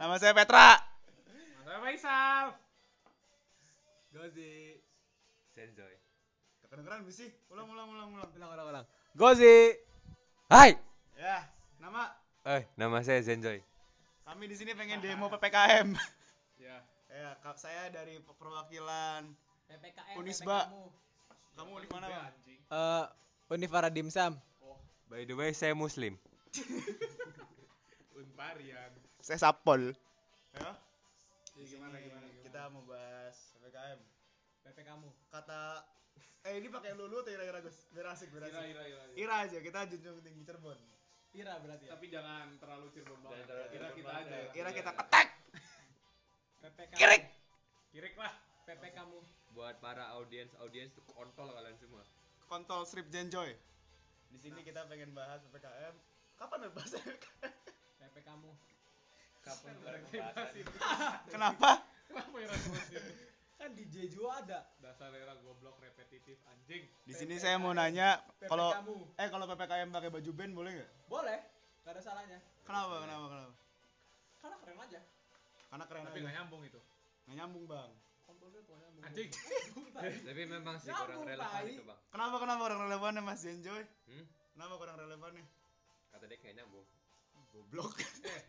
Nama saya Petra. Mas Faisal. Gozi. Senzoy. Kedengeran sih? Ulang, ulang, ulang, ulang. Ulang ulang ulang. Gozi. Hai. Ya, nama Eh, nama saya Zenzoy. kami di sini pengen demo PPKM. Ya. ya, kak saya dari perwakilan PPKM Unisba. PPKmu. kamu di mana, Bang? Eh Univara Dimsum. By the way, saya muslim. Unparian. Saya Sapol. Ya, Ya, gimana gimana gimana. kita mau bahas PPKM. PPKmu. Kata eh ini pakai lulu atau ira-ira Gus? Biar asik, biar Ira asik. ira ira. ira. Ira aja, kita junjung tinggi Cirebon. Ira berarti ya. Tapi jangan terlalu Cirebon banget. terlalu Kira Cirebon kita aja. Ira kita ketek. PPKM. Kirik. Kirik lah. PPKmu. Buat para audiens audiens tuh kontol kalian semua. Kontol strip Jenjoy. Di sini kita pengen bahas PPKM. Kapan ya bahas PPKM? PPKmu. Kapan Bebasi. Kenapa? Kenapa Ira ngurusin? Kan di Jeju ada. Dasar Ira goblok repetitif anjing. Di sini saya mau nanya kalau eh kalau PPKM pakai baju band boleh nggak? Boleh. Gak ada salahnya. Kenapa? Kenapa? Kenapa? Karena keren aja. Karena keren Tapi aja. nggak nyambung itu. Nggak nyambung bang. Anjing. Tapi memang sih kurang relevan itu, Bang. Kenapa kenapa orang relevannya Mas Jenjoy? Hmm? Kenapa kurang relevannya? Kata dia kayak nyambung. Goblok. Eh,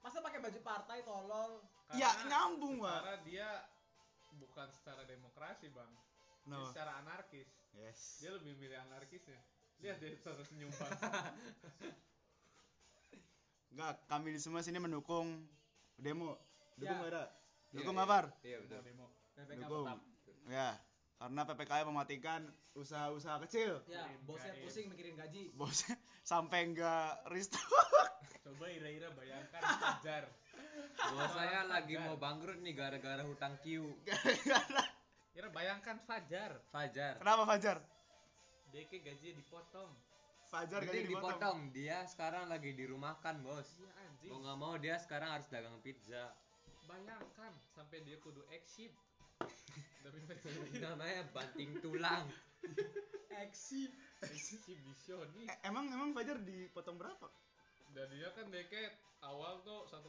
Masa pakai baju partai tolol. Ya nyambung bang. Karena dia bukan secara demokrasi bang. Dia Kenapa? secara anarkis. Yes. Dia lebih milih anarkisnya. Lihat dia terus nyumbang. Enggak, kami di semua sini mendukung demo. Dukung Ya. ada? Iya, Dukung iya. apa? Par? Iya, betul. Demo. PPKmu. Dukung. tetap. Ya. Karena PPKM mematikan usaha-usaha kecil. Ya, Kirim bosnya gaib. pusing mikirin gaji. Bosnya sampai enggak restock. Coba ira-ira bayangkan Fajar. Bos saya lagi mau bangkrut nih gara-gara hutang Q. Ira bayangkan Fajar. Fajar. Kenapa Fajar? DK gajinya dipotong. Fajar gaji dipotong. dipotong. Dia sekarang lagi dirumahkan, Bos. Iya anjing. Mau nggak mau dia sekarang harus dagang pizza. Bayangkan sampai dia kudu exit. Tapi Namanya banting tulang. Exit. exhibition. Eh, emang emang Fajar dipotong berapa? Dan dia kan DK awal tuh 1,6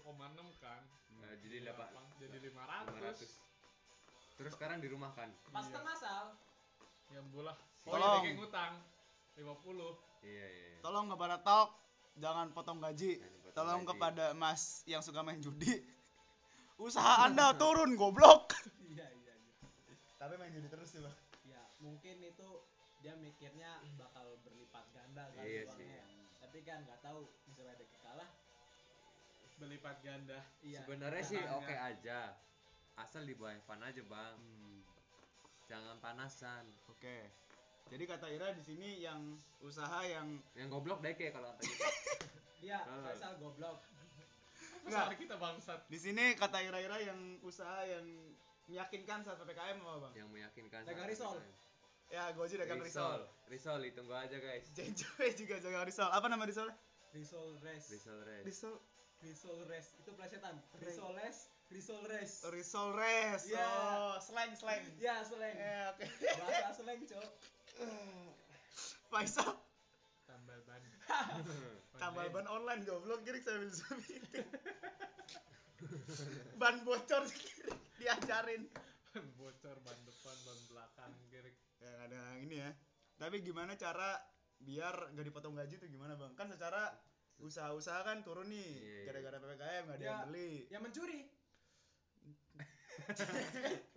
kan. Nah, jadi dapat Jadi 500. 500. Terus sekarang dirumahkan. Pas Iya. setengah sal. Yang bulah. Oh, Tolong. ya DK ngutang 50. Iya, iya. iya. Tolong kepada Talk jangan potong gaji. Jangan potong Tolong gaji. kepada Mas yang suka main judi. Usaha Anda turun goblok. Tapi main judi terus sih, Bang. Ya mungkin itu dia mikirnya bakal berlipat ganda kali Iya uangnya. Tapi kan nggak tahu misalnya ada kalah. Berlipat ganda. Iya. Sebenarnya sih oke aja. Asal dibawa fun aja, Bang. Jangan panasan. Oke. Jadi kata Ira di sini yang usaha yang Yang goblok deh kayak kalau kata gitu. Iya. Faisal goblok. Masalah kita bangsat. di sini kata Ira-Ira yang usaha yang meyakinkan saat PPKM apa, Bang? Yang meyakinkan. Dagang risol. PPKM. Ya, Goji dagang Risol. risol. Risol ditunggu aja, guys. Jenjoy juga dagang risol. Apa nama risolnya? Risol res. Risol res. Risol Risol res itu plesetan. Risol res, risol res. risol res. Iya. Oh, slang slang. Ya, seleng. Eh, oke. Bahasa seleng, Cok. Faisal Tambal ban. tambal ban online goblok kiri saya bisa meeting. ban bocor kiri diajarin. Ban bocor, ban depan, ban belakang, kiri. Ya ada yang ini ya. Tapi gimana cara biar nggak dipotong gaji tuh gimana bang? Kan secara usaha-usaha kan turun nih Iya, iya. gara-gara ppkm nggak ada Ya. yang beli. Yang mencuri.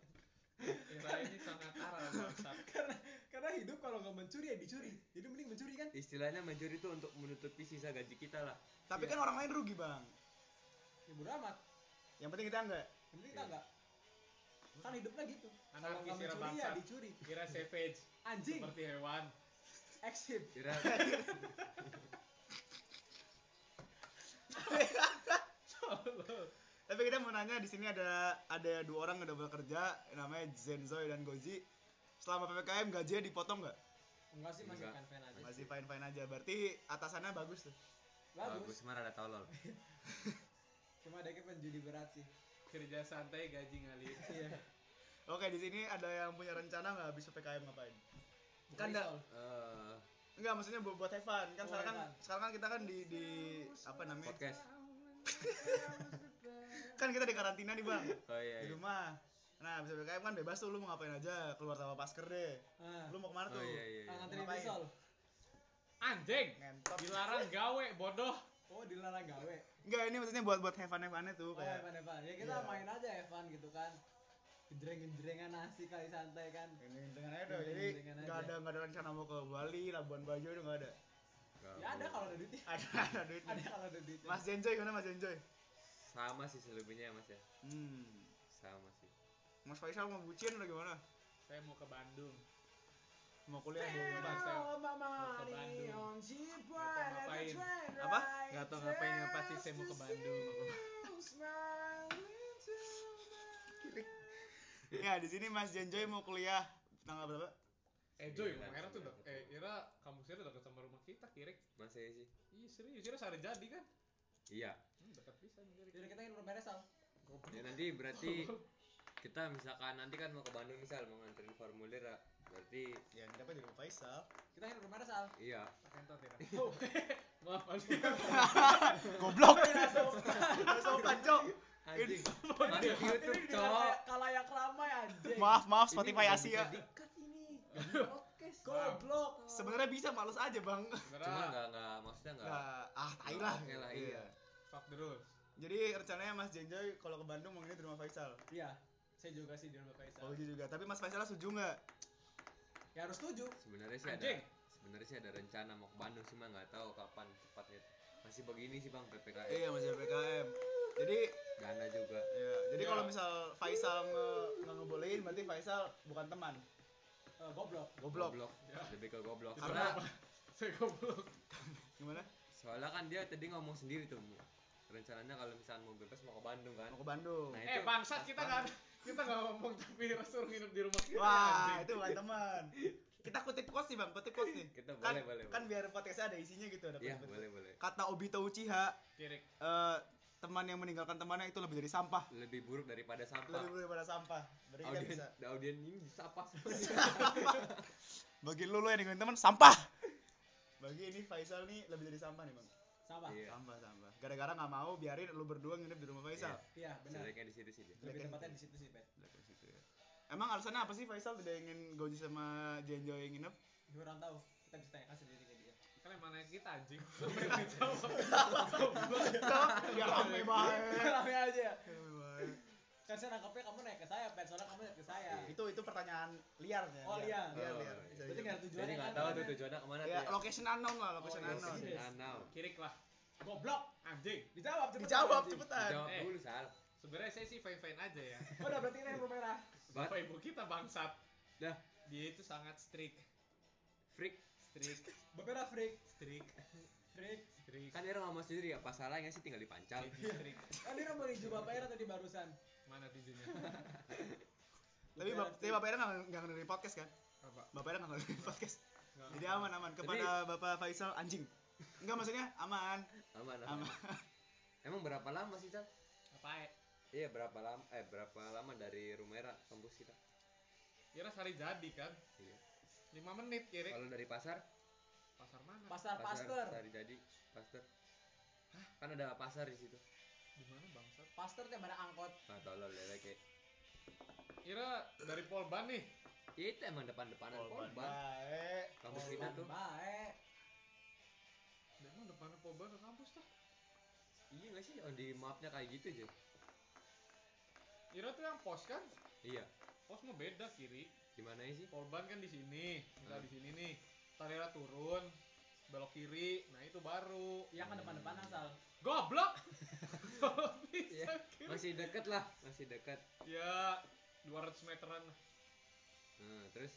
Ini sangat arah karena karena hidup kalau nggak mencuri ya dicuri. Jadi mending mencuri kan? Istilahnya mencuri itu untuk menutupi sisa gaji kita lah. Tapi Iya. kan orang lain rugi bang. Ya bodo amat. Yang penting kita enggak. Yang penting kita enggak. Kan hidupnya gitu. Kalau Anarkis nggak Ira mencuri ya bangsat. dicuri. Kira savage. Anjing. Seperti hewan. Exit. Kira Tapi kita mau nanya di sini ada ada dua orang yang udah bekerja namanya Zenzoy dan Goji. Selama ppkm gajinya dipotong nggak? Enggak sih masih Enggak. fan-fan aja. Masih fine fine aja. Berarti atasannya bagus tuh. Bagus. bagus cuma ada tolol. Cuma ada yang penjudi berat sih. Kerja santai, gaji ngalir. Iya. Oke di sini ada yang punya rencana nggak habis ppkm ngapain? Kan nggak Risol. Eh, Enggak, maksudnya buat, buat fun. Kan Oh, sekarang kan sekarang kan kita kan di di apa namanya? podcast. kan kita di karantina nih bang oh iya, di iya. rumah nah bisa PPKM kan bebas tuh lu mau ngapain aja keluar tanpa masker deh Ah, lu mau ke mana oh tuh iya iya, ah, iya. nganterin Ngapain? Anjing. ngentot Dilarang gawe, bodoh. Oh, dilarang gawe. enggak ini maksudnya buat buat have fun have funnya tuh Oh, kayak Evan, Evan. Ya kita Iya. main aja Evan gitu kan. Genjreng-genjrengan nasi kali santai kan. ini dengan aja dong jadi nggak ada nggak ada rencana mau ke Bali Labuan Bajo itu nggak ada Nggak Ya ada kalau ada duitnya. ada ada duit Ada kalau ada duitnya. Mas Enjoy gimana Mas Enjoy sama sih selebihnya ya mas ya hmm sama sih Mas Faisal mau bucin atau gimana Saya mau ke Bandung. Mau kuliah di Oh, mau ke Bandung. ngapain. Apa? Gak tau ngapain yang pasti saya mau ke Bandung. ya di sini Mas Enjoy mau kuliah tanggal berapa Eh Joy, Sembilan, Ira tuh sembilan, dek- eh Ira kampusnya udah dekat sama rumah kita, Kirik. masa ya sih Iya serius, Ira sehari jadi kan? iya Hmm, dekat bisa nih Kirik. Jadi kita ingin rumah Sal. ya nanti berarti kita misalkan nanti kan mau ke Bandung misal mau nganterin formulir ya. berarti ya yang dapat dari Faisal Kita ingin rumah Sal. iya Kentot Ira. Maaf, maaf. goblok sopan cok anjing YouTube di cowok kalayak- kalayak ramai anjing. maaf maaf Spotify Asia di-cut ini podcast Goblok. sebenarnya bisa males aja bang cuma nggak nggak maksudnya nggak ah tai lah Oke lah, iya. fuck the rules. jadi rencananya Mas Jenjoy kalau ke Bandung mau ini di rumah Faisal Iya. Saya juga sih di rumah Faisal. oh gitu juga. Tapi Mas Faisal setuju nggak? Ya harus setuju. sebenarnya sih ada Anjing. sebenarnya sih ada rencana mau ke Bandung cuma nggak tahu kapan tepatnya. Masih begini sih bang ppkm iya masih PPKM jadi dana juga. Ya jadi Ya. kalau misal Faisal nge nggak ngebolehin berarti Faisal bukan teman? Eh, goblok. goblok. Ya. lebih ke goblok. Karena- Saya goblok. gimana? Soalnya kan dia tadi ngomong sendiri tuh rencananya kalau misalnya mau bebas mau ke Bandung kan? Mau ke Bandung. Nah, Eh bangsat kita nggak kita nggak ngomong tapi Ira suruh nginep di rumah kita. wah itu bukan teman. Kita kutip quotes nih bang kutip quotes nih. Kita kan boleh boleh kan biar podcastnya ada isinya gitu ada quotes-quotes. boleh boleh. Kata Obito Uchiha Kirik. eh, teman yang meninggalkan temannya itu lebih dari sampah. Lebih buruk daripada sampah. Lebih buruk daripada sampah. Berarti kita audien bisa. audien ini disapa bagi lu lu yang ninggalin teman sampah. Bagi ini Faisal nih lebih dari sampah nih bang Sama. Iya. sampah sampah gara-gara nggak mau biarin lu berdua nginep di rumah Faisal Iya, benar. jeleknya di situ sih Lebih tepatnya di situ sih, Pet. Dari situ ya. emang alasannya apa sih Faisal tidak ingin Goji sama Jenjo yang nginep Dua orang tahu. Kita bisa tanyakan sendiri ke dia. Kan yang mana kita anjing. ya rame banget Rame aja ya. Rame banget. Kan saya nangkapnya kamu naik ke saya, Pet. Soalnya kamu naik ke saya. itu itu pertanyaan liar ya Oh, liar. liar, Oh, liar. iya. Bisa Berarti jadi. nggak ada tujuannya jadi nggak kan, tahu tuh tujuannya ke mana ya tuh location unknown lah location Oh, iya, unknown now. Kirik lah. Goblok. Anjing. Dijawab cepetan. dijawab cepetan jawab Eh. dulu sal Sebenarnya saya sih fine fine aja ya. Oh, udah berarti ini yang rumah merah. Bapak ibu kita bangsat. dah Dia itu sangat strict. freak Strict. Bapak freak. Strict. Freak. Strict. kan dia ngomong sendiri apa salahnya sih tinggal dipancal Strict. Kan dia mau ninju Bapak Era tadi barusan. Mana tinjunya? tapi bap tapi bapak Era nggak dengerin podcast kan? Apa? bapak Era nggak podcast. Jadi aman aman. Kepada bapak Faisal anjing. Enggak maksudnya aman. Aman aman. Aman. Emang berapa lama sih sal Apa ya? iya berapa lama eh berapa lama dari Rumera kampus kita? Kira sehari jadi kan? iya. 5 menit kirik. kalau dari pasar? Pasar mana? Pasar Pasteur. sehari jadi pasar kan ada pasar di situ Di mana bangsat? Pasteur tiap ada angkot. nah tolol lele kayak Kira dari Polban nih. ya itu emang depan-depanan Polban Polban baik kampus kita tuh Baik. Memang depannya Polban ke kampus tuh. iya nggak sih oh, di mapnya kayak gitu aja Kira tuh yang pos kan? iya Pos mah beda kiri. gimana sih Polban kan di sini. Kita Hmm. di sini nih. Tarira turun, belok kiri. Nah, itu baru. Iya kan depan-depan asal. Goblok. Kiri. masih deket lah masih deket Ya 200 meteran. lah. nah, terus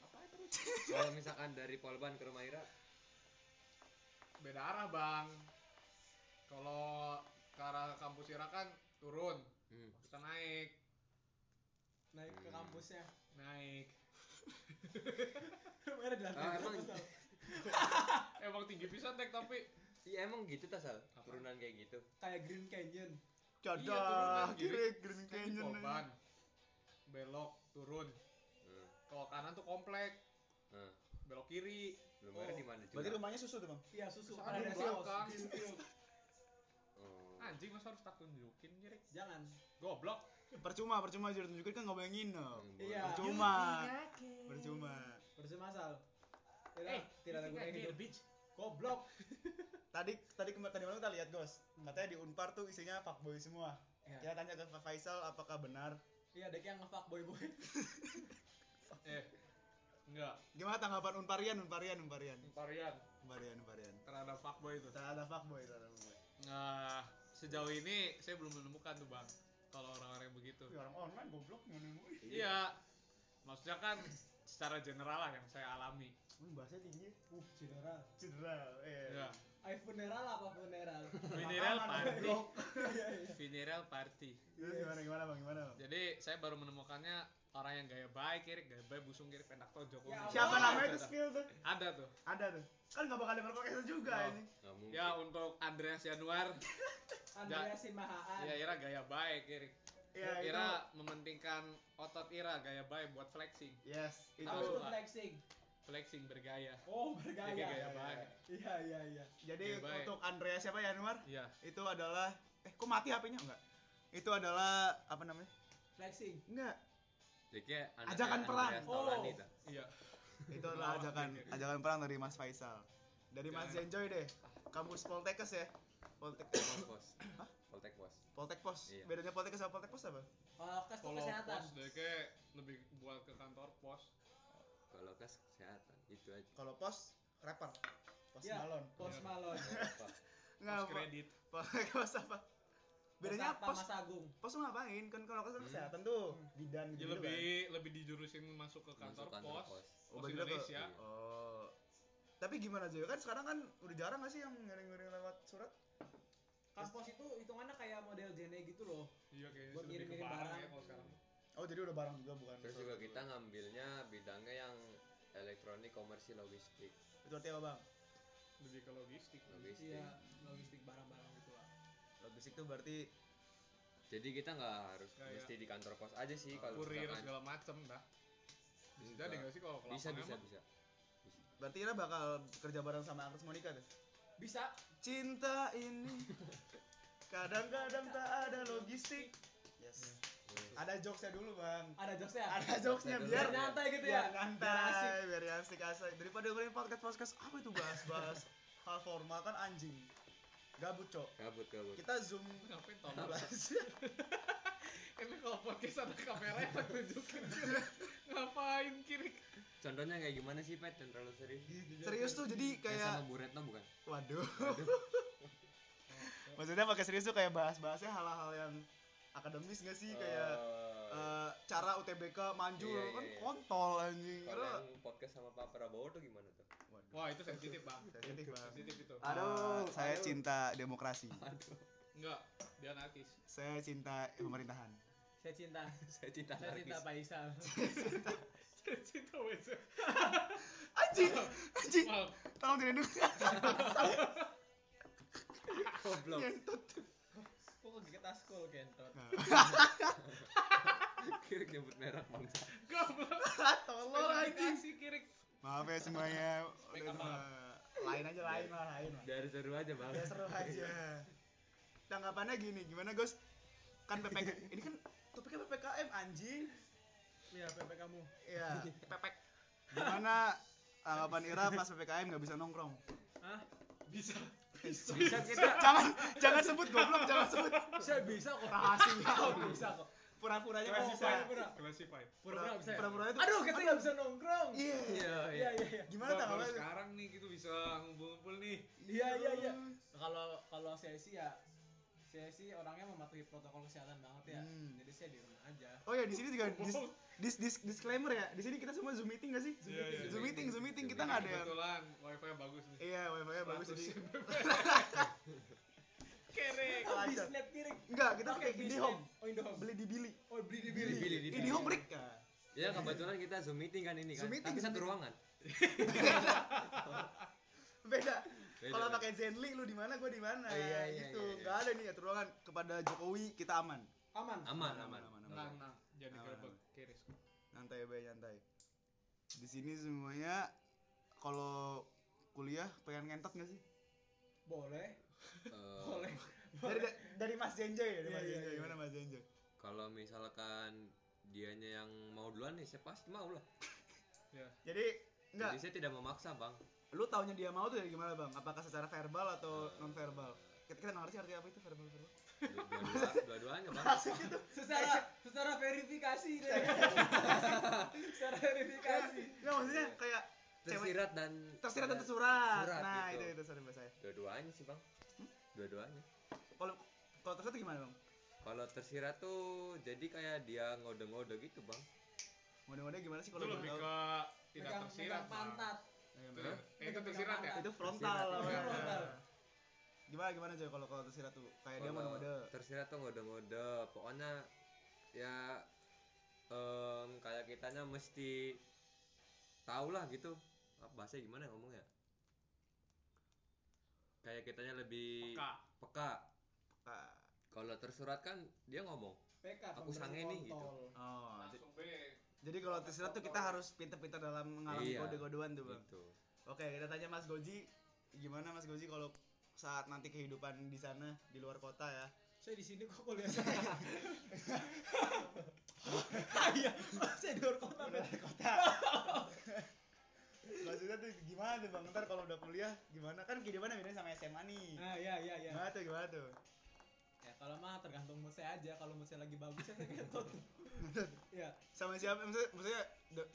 Apa itu? kalau misalkan dari Polban ke rumah Ira Beda arah, Bang. Kalau ke arah kampus Ira kan turun, hmm. kita naik, Naik ke Hmm. kampusnya. naik. Rumah Era di lantai Ah, emang-? Emang tinggi bisa tek tapi iya emang gitu tas Sal Apa? turunan kayak gitu Kayak Green Canyon. Iya, turunan Cadah, kiri. kiri Green di Canyon. Polban. Belok, turun. hmm. Kalau kanan tuh komplek, Hmm. belok kiri. rumah Ira Oh. di mana juga Berarti rumahnya susu tuh bang? Iya, susu. Ada ada belakang. oh. Anjing masa harus tak tunjukin kirik. Jangan. Goblok. Percuma, percuma jadi tunjukin kan nggak boleh nginep. Iya. Percuma. Percuma. Percuma sal. Tidak, Eh, tidak ada gunanya hidup. Goblok. Tadi tadi kemarin tadi malam kita lihat Gos. Katanya di Unpar tuh isinya fuckboy semua. Iya. Kita tanya ke Pak Faisal apakah benar. Iya, dek yang ngefuck boy boy. Eh. Enggak. Gimana tanggapan Unparian, Unparian, Unparian? Varian Unparian, Unparian. terhadap fuckboy itu. Tak ada fuckboy, tak ada fuckboy. Nah, sejauh ini saya belum menemukan tuh bang. Kalau orang-orang yang begitu. Wih, orang online goblok nemu. Iya. Maksudnya kan secara general lah yang saya alami. Wih, bahasanya tinggi. Uh, general. Cedera. Eh. Iya. Ay funeral apa funeral? Funeral party. Iya, iya. Funeral party. Terus gimana gimana Bang? Gimana, Bang? Jadi saya baru menemukannya orang yang gaya baik kiri, gaya baik busung kiri pendak tojo. Ya Siapa namanya tuh skill tuh? Ada tuh. Ada tuh. Kan nggak bakal denger podcast juga Oh. ini. Ya untuk Andreas Januar, Andrea Simahaan. ya Ira gaya baik kiri. Itu. Ira mementingkan otot Ira gaya baik buat flexing. Yes, itu. Tahu. Itu flexing? Flexing bergaya. Oh, bergaya. Jadi gaya iya, baik. Iya, iya, iya. Jadi baik. untuk Andrea siapa ya Anwar? Iya. Itu adalah eh kok mati HP-nya enggak? Itu adalah apa namanya? Flexing. Enggak. Jadi kayak Ajakan perang. Oh. Iya. Itu adalah Oh, ajakan ajakan perang dari Mas Faisal. Dari Mas Jangan. Zenjoy deh. Kampus Poltekkes ya. Poltek Pos pos. Hah? Poltek pos. Poltek Pos. Iya. Bedanya Poltekkes sama Poltek Pos apa? Kalau kesehatan. pos deh kayak lebih buat ke kantor pos. Kalau kes kesehatan itu aja. Kalau Pos rapper. Pos Iya, Malon. Pos Malon. Apa? Enggak, Pos kredit. Poltek Pos apa? Bedanya Pos apa, Pos Mas Agung. Pos tuh ngapain? Kan kalau kan Hmm. kesehatan tuh bidan Ya gitu lebih lebih dijurusin masuk ke kantor, Masuk kantor pos. pos. Oh, Pos dia ke- Indonesia. Oh. Tapi gimana Joy? Kan sekarang kan udah jarang gak sih yang ngirim-ngirim lewat surat? Kan pos itu hitungannya kayak model Jene gitu loh. Iya kayaknya Buat ngirim-ngirim barang barang. ya kalau sekarang. Oh, jadi udah barang juga bukan? Terus juga juga. kita ngambilnya bidangnya yang elektronik komersi logistik. Itu artinya apa, Bang? Lebih ke logistik. Logistik. Iya, logistik barang-barang gitu lah. Logistik tuh berarti Jadi kita nggak harus Kayak- mesti di kantor pos aja sih kalau Kurir misalkan- segala macem dah. Bisa Enggak. jadi nggak sih kalau ke bisa lapangan bisa bisa. berarti kita bakal kerja bareng sama Agnes Monica tuh. Bisa. Cinta ini kadang-kadang tak ada logistik. Ada jokesnya dulu, Bang. Ada jokesnya. Ada jokesnya biar Biar nyantai gitu biar ya. Biar asik. nyantai, biar asik asik. Daripada dengerin podcast podcast apa itu bahas-bahas hal formal kan anjing. Gabut, Cok. Gabut gabut. Kita zoom Ngapain? 12. Ini kalau podcast ada kamera yang tunjukin. Ngapain kiri? Contohnya kayak gimana sih Pet? Yang terlalu serius. Serius tuh jadi kayak sama Bu Retno bukan? waduh. Maksudnya pakai serius tuh kayak bahas-bahasnya hal-hal yang akademis gak sih kayak eh, cara UTBK manjur Iya, iya, kan iya. kontol anjing. Kalau Kira- yang podcast sama Pak Prabowo tuh gimana tuh? Waduh. Wah itu sensitif bang. Sensitif, Bang. Sensitif itu. Aduh, saya aduh. cinta demokrasi. Enggak, dia anarkis. Saya cinta pemerintahan. Saya cinta. Saya cinta Saya cinta anarkis. Faisal. Cinta wes. Anjing, anjing. Mal, Tolong tidak dulu. Goblok. Kok kita school kentot. Kira nyebut merek bangsa. goblok. Tolong anjing. Spesifikasi kiri. Maaf ya semuanya. Lain aja lain lah, lain lah. Biar seru aja bang. Ya seru aja. Tanggapannya gini, gimana Gus? Kan PPK ini kan topiknya PPKM anjing. Iya, PP kamu. Iya, pepek. Gimana tanggapan Ira pas PPKM nggak bisa nongkrong? Hah? Bisa. Bisa kita. jangan jangan sebut goblok, jangan sebut. Saya bisa kok. Rahasia. Oh, bisa kok. Pura-puranya nggak bisa. pura-pura. Classified. Pura-pura bisa. ya? Pura-pura itu. Aduh, kita nggak bisa nongkrong. Iya. Iya Iya, iya, iya. Gimana Baru tanggapannya? sekarang nih gitu bisa ngumpul-ngumpul nih. Iya, iya, iya. Kalau kalau saya sih ya saya sih orangnya mematuhi protokol kesehatan banget ya. Hmm. Jadi saya di rumah aja. Oh ya di sini juga dis, dis, dis- disclaimer ya. Di sini kita semua zoom meeting gak sih? Iya, iya. Zoom meeting, zoom meeting kita nggak ada yang. Kebetulan wifi bagus nih. Iya, wifi-nya bagus jadi. Kere. Oh, Lancar. bisnet kiring. Enggak, kita Pakai. IndiHome. Oh, IndiHome. Beli di Billy. Oh, beli di Bili, Billy. bili, di IndiHome break. Ya kebetulan kita zoom meeting kan ini kan. Zoom meeting, Tapi zoom satu meeting. ruangan. Beda. Beda, Kalau pakai Zenly lu di mana, gua di mana. Oh, iya, iya, gitu. iya, iya. Enggak ada nih aturan kepada Jokowi kita aman. Aman. Aman aman. Tenang, tenang. Jadi Aman, gerbek aman. kiri. Nyantai bay nyantai. Di sini semuanya kalau kuliah pengen ngentot gak sih? Boleh. Eh, Boleh. dari dari Mas Jenjo ya dari Iya, Mas iya, Jenjo iya. gimana Mas Jenjo Kalau misalkan dianya yang mau duluan nih, saya pasti mau lah. Ya. jadi enggak Jadi saya tidak memaksa, Bang. Lu taunya dia mau tuh dari gimana bang apakah secara verbal atau non verbal kita kita ngerti arti apa itu verbal verbal Du- Dua-dua, dua-duanya, Bang. secara secara verifikasi deh. secara verifikasi. nggak maksudnya kayak Tersirat dan tersirat dan tersurat surat nah gitu. itu itu sorry bahasa saya Dua-duanya sih, Bang. Dua-duanya. kalau kalau tersurat tuh gimana bang Kalau tersirat tuh jadi kayak dia ngode-ngode gitu, Bang. mode-mode gimana sih Itu kalau lebih ke tidak tersirat. pantat. Bang. Eh, itu tersirat ya? itu frontal gimana gimana aja kalau kalau tersirat tuh kayak dia mode-mode tersirat tuh ngode-ngode. Pokoknya ya em, kayak kitanya mesti tahu lah gitu. Apa bahasa gimana ya ngomongnya? Kayak kitanya lebih Peka. peka. Ah, Kalau tersurat kan dia ngomong. PK Aku sange nih, gitu. oh Langsung B. jadi kalau tersirat tuh kita harus pinter-pinter dalam mengalami Iya. kode-kodean tuh bang Gitu. Oke, kita tanya Mas Goji, gimana Mas Goji kalau saat nanti kehidupan di sana di luar kota ya? Saya di sini kok kuliah saya. Iya, saya di luar kota. Luar kota. Maksudnya tuh gimana tuh Bang? Ntar kalau udah kuliah gimana? Kan kehidupannya beda sama SMA nih. Nah, iya iya iya. Gimana tuh? Gimana tuh? Ya kalau mah tergantung mood saya aja. Kalau mood saya lagi bagus saya ngentot. Iya. Sama siapa? Maksudnya, maksudnya de-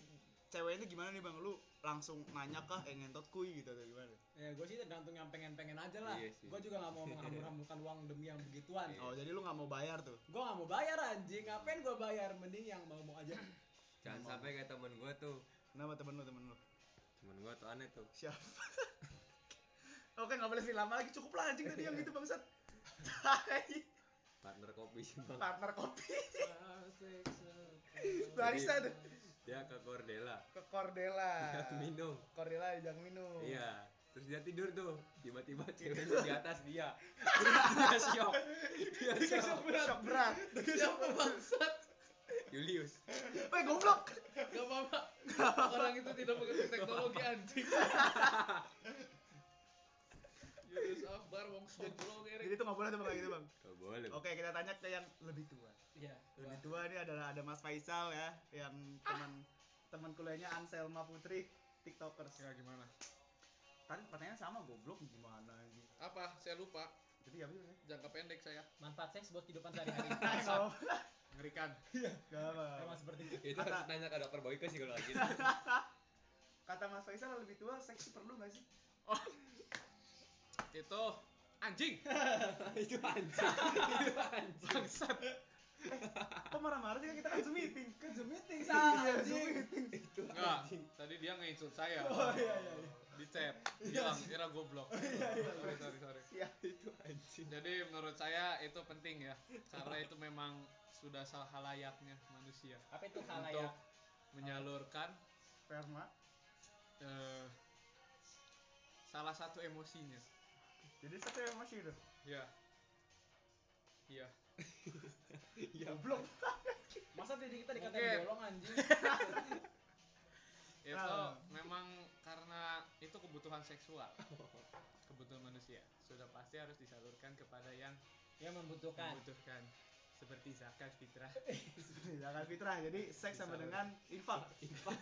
ceweknya gimana nih Bang? Lu langsung nanya kah eh ngentot kuy gitu atau gimana? Ya gue sih tergantung yang pengen-pengen aja lah. Iya. Gue juga gak mau menghambur-hamburkan uang demi yang begituan. Iya. Oh, jadi lu nggak mau bayar tuh. Gue gak mau bayar anjing. Ngapain gue bayar? Mending yang mau-mau aja. Jangan sampai kayak temen gue tuh. Kenapa temen lu, temen lu? Temen gue tuh aneh tuh. Siapa? Oke, nggak boleh lebih lama lagi. Cukup lah anjing tadi yang gitu bangsat. Partner kopi sih bang. Partner kopi. Barista tuh. Dia ke Cordela. Ke Cordela. Dia minum. Cordela dijang minum. Iya. Terus dia tidur tuh. Tiba-tiba ceweknya di atas dia. Dia shock. Dia shock. Shock berat. Siapa bangsat? Julius. Weh, goblok. Gak apa-apa. Orang itu tidak mengerti teknologi anjing. Yunus Akbar wong Jadi itu nggak boleh tuh bang kayak gitu bang. Gak boleh. Oke, kita tanya ke yang lebih tua. Iya. Lebih tua ini adalah ada Mas Faisal ya, yang teman teman kuliahnya Anselma Putri, tiktokers. Ya gimana? Tadi pertanyaan sama goblok gimana. Apa? Saya lupa. Jadi apa sih? Jangka pendek saya. Manfaat seks buat kehidupan sehari-hari. Kalau Mengerikan. Gak apa. Emang seperti itu. Itu harus nanya ke dokter Boyke sih kalau lagi. Kata Mas Faisal lebih tua, seksi perlu gak sih? Itu anjing. itu anjing. itu anjing. Bangsat. Kok marah-marah sih kan kita kan Zoom meeting. Ke Zoom meeting sah Iya, anjing. itu Enggak. anjing. Tadi dia nge-insult saya. Oh iya iya iya. Di chat. Bilang kira goblok. Sorry, sorry, sorry. Iya. Itu anjing. Jadi menurut saya itu penting ya. Karena itu memang sudah salah halayaknya manusia Apa itu untuk halayak? menyalurkan Sperma. eh, salah satu emosinya. Jadi satu emosi itu. Ya. Iya. Goblok. Masa tadi kita dikatain Mungkin. bolong anjing? Itu Ah. memang karena itu kebutuhan seksual. Kebutuhan manusia. Sudah pasti harus disalurkan kepada yang Yang membutuhkan. membutuhkan. Seperti zakat fitrah. Zakat fitrah. Jadi seks sama dengan infak. Infak.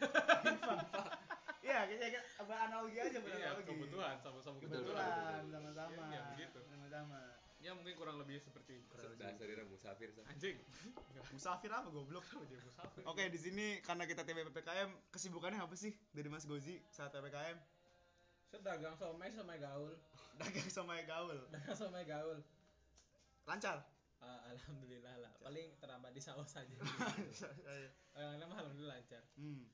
Iya, kita kita analogi aja Iya, beranalogi. kebutuhan sama-sama Kebetulan sama-sama. Iya, begitu. Sama-sama. Ya mungkin kurang lebih seperti itu. Dasar dia musafir. Sa. Anjing. Musafir apa goblok? Dia musafir. Oke, di sini karena kita TB PPKM, kesibukannya apa sih dari Mas Gozi saat PPKM? Saya dagang somai somai gaul. Dagang sama gaul. Dagang somai gaul. Lancar. Ah, alhamdulillah lah. Paling terlambat di saus saja. Yang lain mah alhamdulillah lancar. hmm.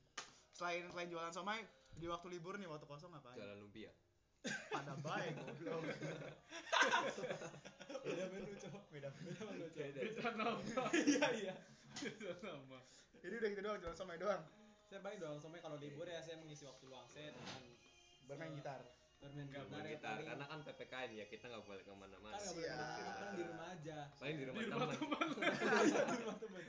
Selain selain jualan somai, di waktu libur nih, waktu kosong ngapain? Jualan lumpia. Pada baik goblok. Beda menu cowok. Beda. Beda menu cowok. Beda nama. Iya iya. Beda nama. Jadi udah gitu doang, jualan somai doang. Saya paling doang somai kalau libur ya saya mengisi waktu luang saya dengan Bermain eh, gitar. Bermain Nggak gitar ya gitar karena kan ppkm ya kita nggak boleh ke mana-mana kan boleh kan di rumah aja paling di rumah Di rumah teman di rumah temen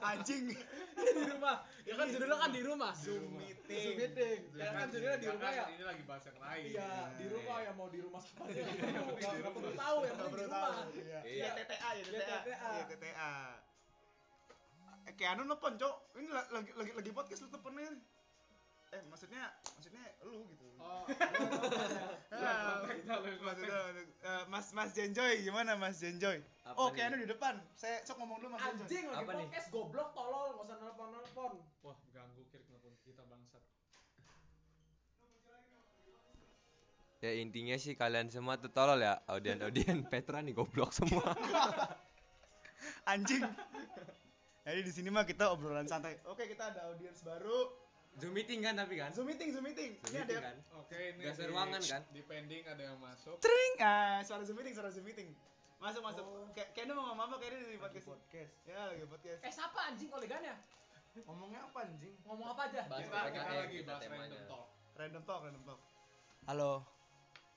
Anjing. di rumah ya kan judulnya kan di rumah Zoom Zoom meeting. meeting ya kan judulnya di Ya rumah kan, ya Ini lagi bahas yang lain. iya di rumah ya mau di rumah siapa aja nggak Di nggak rumah. perlu tahu ya Nggak penting di perlu rumah tahu. Iya. Iya. Iya TTA ya Iya, TTA. TTA. Iya TTA. Eh, Keanu nelfon, Cok. Ini la- lagi lagi lagi podcast lu teleponnya. Eh, maksudnya maksudnya lu gitu. Oh, Ah, maksudnya eh, Mas Mas Jenjoy gimana Mas Jenjoy? Apa Oh, nih? Keanu di depan. Saya sok ngomong dulu Mas Jenjoy. anjing lagi Apa nih? podcast goblok tolol nggak usah nelpon nelpon Wah, ganggu kirik nelfon kita bangsat. ya intinya sih kalian semua tuh tolol ya audien audien Petra nih goblok semua Anjing. Jadi di sini mah kita obrolan santai. Oke, kita ada audiens baru. Zoom meeting kan tapi kan Zoom meeting, Zoom meeting. zoom Ini ada meeting kan Oke, ini di- ruangan kan? Di pending ada yang masuk. Tring. Ah, suara Zoom meeting, suara Zoom meeting. Masuk, masuk. Oh. Kayak kayaknya mau ngomong apa kayaknya di podcast. podcast Ya, lagi podcast. eh siapa anjing kolegannya ngomongnya apa anjing ngomong apa aja Bahas Kita, kita PPKM, lagi bahas random talk. Random talk, random talk. Halo.